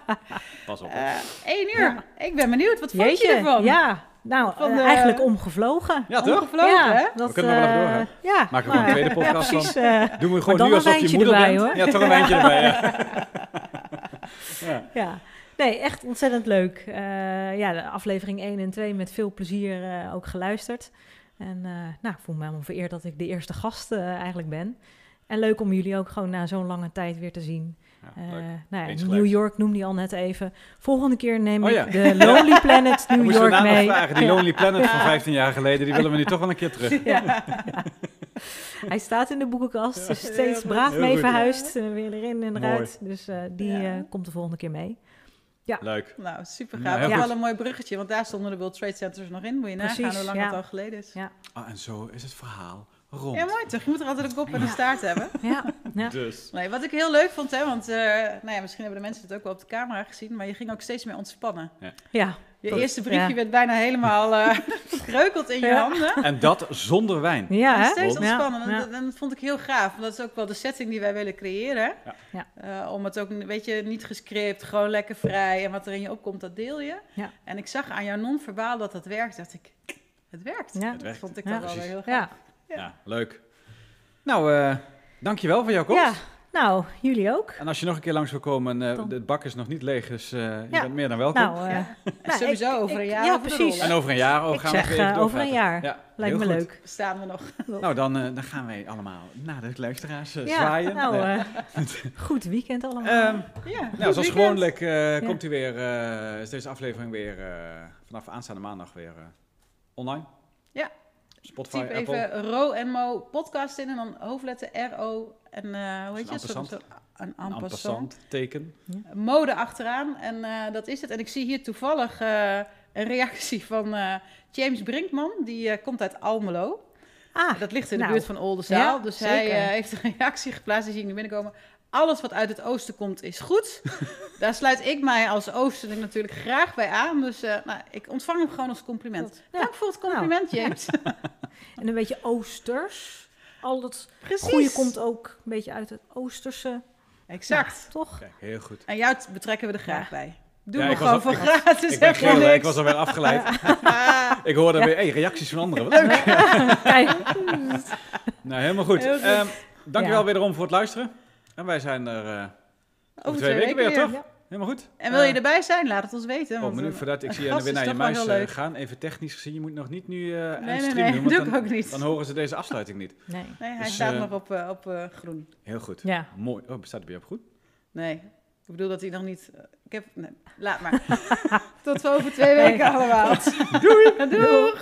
(laughs) Pas op. Eh Eén uur. Ja. Ik ben benieuwd. Wat vond je ervan? ja. Nou, Van eh, de- eigenlijk omgevlogen. Ja, toch? Omgevlogen, ja, hè? dat, kunnen nog wel even eh, door, hè? Ja, Maken we gewoon nou, een tweede podcast ja, precies. van. eh, Doen we gewoon nu een alsof je moeder erbij, bent. hoor. Ja, toch een wijntje erbij. Ja. (laughs) ja. Nee, echt ontzettend leuk. Eh, ja, de aflevering 1 en 2 met veel plezier eh, ook geluisterd. En eh, nou, ik voel me helemaal vereerd dat ik de eerste gast eh, eigenlijk ben. En leuk om jullie ook gewoon na zo'n lange tijd weer te zien. Ja, Eh, nou ja, New. York noemde je al net even. Volgende keer neem Oh ik de Lonely (laughs) Planet New we York mee. vragen. Die Lonely (laughs) Planet van 15 jaar geleden, die willen we nu toch wel een keer terug. (laughs) Ja. Hij staat in de boekenkast, dus steeds braaf mee goed. verhuisd. weer erin en Mooi. eruit. Dus eh, die Ja. eh, komt de volgende keer mee. Leuk. Nou, super Nou, gaaf. ook goed. wel een mooi bruggetje, want daar stonden de World Trade Centers nog in. Moet je nagaan Precies, hoe lang ja. het al geleden is. Ja. Ah, en zo is het verhaal rond. Ja, mooi toch? Je moet er altijd een kop en een staart hebben. (laughs) Ja, ja. Dus. Nee, wat ik heel leuk vond, hè, want eh, nou ja, misschien hebben de mensen het ook wel op de camera gezien, maar je ging ook steeds meer ontspannen. ja. Je Dat- eerste briefje ja. werd bijna helemaal eh (laughs) verkreukeld in je Ja. handen. En dat zonder wijn. Ja, En hè? steeds Ja, ontspannen. En ja. dat, en dat vond ik heel gaaf. Want dat is ook wel de setting die wij willen creëren. hè. Ja. Ja. Eh, om het ook, weet je, niet gescript, gewoon lekker vrij. En wat er in je opkomt, dat deel je. Ja. En ik zag aan jouw non-verbaal dat dat werkt. dacht ik, het werkt. Ja. Dat werkt. vond ik Ja. dan wel weer Precies. heel gaaf. Ja. Ja. Ja, leuk. Nou, eh dankjewel voor jouw komst. Nou, jullie ook. En als je nog een keer langs wil komen, eh Dan- de bak is nog niet leeg, dus eh, je Ja. bent meer dan welkom. Nou, eh, Ja. En (laughs) nou, sowieso ik- over een ik- jaar Ja, precies. en over een jaar oh, gaan we zeg, het weer even over een jaar. Ja, Lijkt me goed. leuk. Staan we nog. Nou, dan, eh, dan gaan wij allemaal naar de luisteraars Ja, zwaaien. nou, (laughs) goed weekend allemaal. ehm, Ja, nou, zoals weekend. gewoonlijk eh, Ja. komt u weer, eh, is deze aflevering weer eh, vanaf aanstaande maandag weer eh, online. Ja. Spotify, Typ Apple. even Ro en Mo podcast in en dan hoofdletter R-O en eh hoe heet je? Zo- Een passant teken. Mode achteraan en eh, dat is het. En ik zie hier toevallig eh, een reactie van eh, James Brinkman. Die eh, komt uit Almelo. ah, Dat ligt in de nou, buurt van Oldenzaal. ja, dus hij zeker. eh, heeft een (laughs) reactie geplaatst. Die zie ik nu binnenkomen. Alles wat uit het oosten komt is goed. (laughs) Daar sluit ik mij als oosterling natuurlijk graag bij aan. Dus eh, nou, ik ontvang hem gewoon als compliment. Dat- ja. Dank voor het compliment, James. (laughs) en een beetje oosters. Al Precies. goede komt ook een beetje uit het oosterse. Exact. Ja, toch? Kijk, heel goed. En jou betrekken we er graag Ja. bij. Doe Ja, me gewoon voor gratis. Ik ben geel, ik was alweer afgeleid. (laughs) ik hoorde weer hey, reacties van anderen. Wat leuk. Kijk, Nou, helemaal goed. Heel goed. Ehm, dankjewel Ja. wederom voor het luisteren. En wij zijn er eh, Over twee weken weer, toch? Ja. helemaal goed. En wil je Eh, erbij zijn? Laat het ons weten. Oh, want maar nu een- voordat ik (laughs) zie je gast weer naar je muis eh, gaan, even technisch gezien, je moet nog niet nu eh Nee, een nee, nee, doen, doe ik dan, ook niet. dan horen ze deze afsluiting niet. Nee. Nee, hij Dus, staat eh, nog op, eh, op eh, groen. Heel goed. Ja. Mooi. Oh, staat hij bij jou op goed? Nee, ik bedoel dat hij nog niet... eh, ik heb... Nee, laat maar. (laughs) Tot over twee weken allemaal. (laughs) Doei. Doei.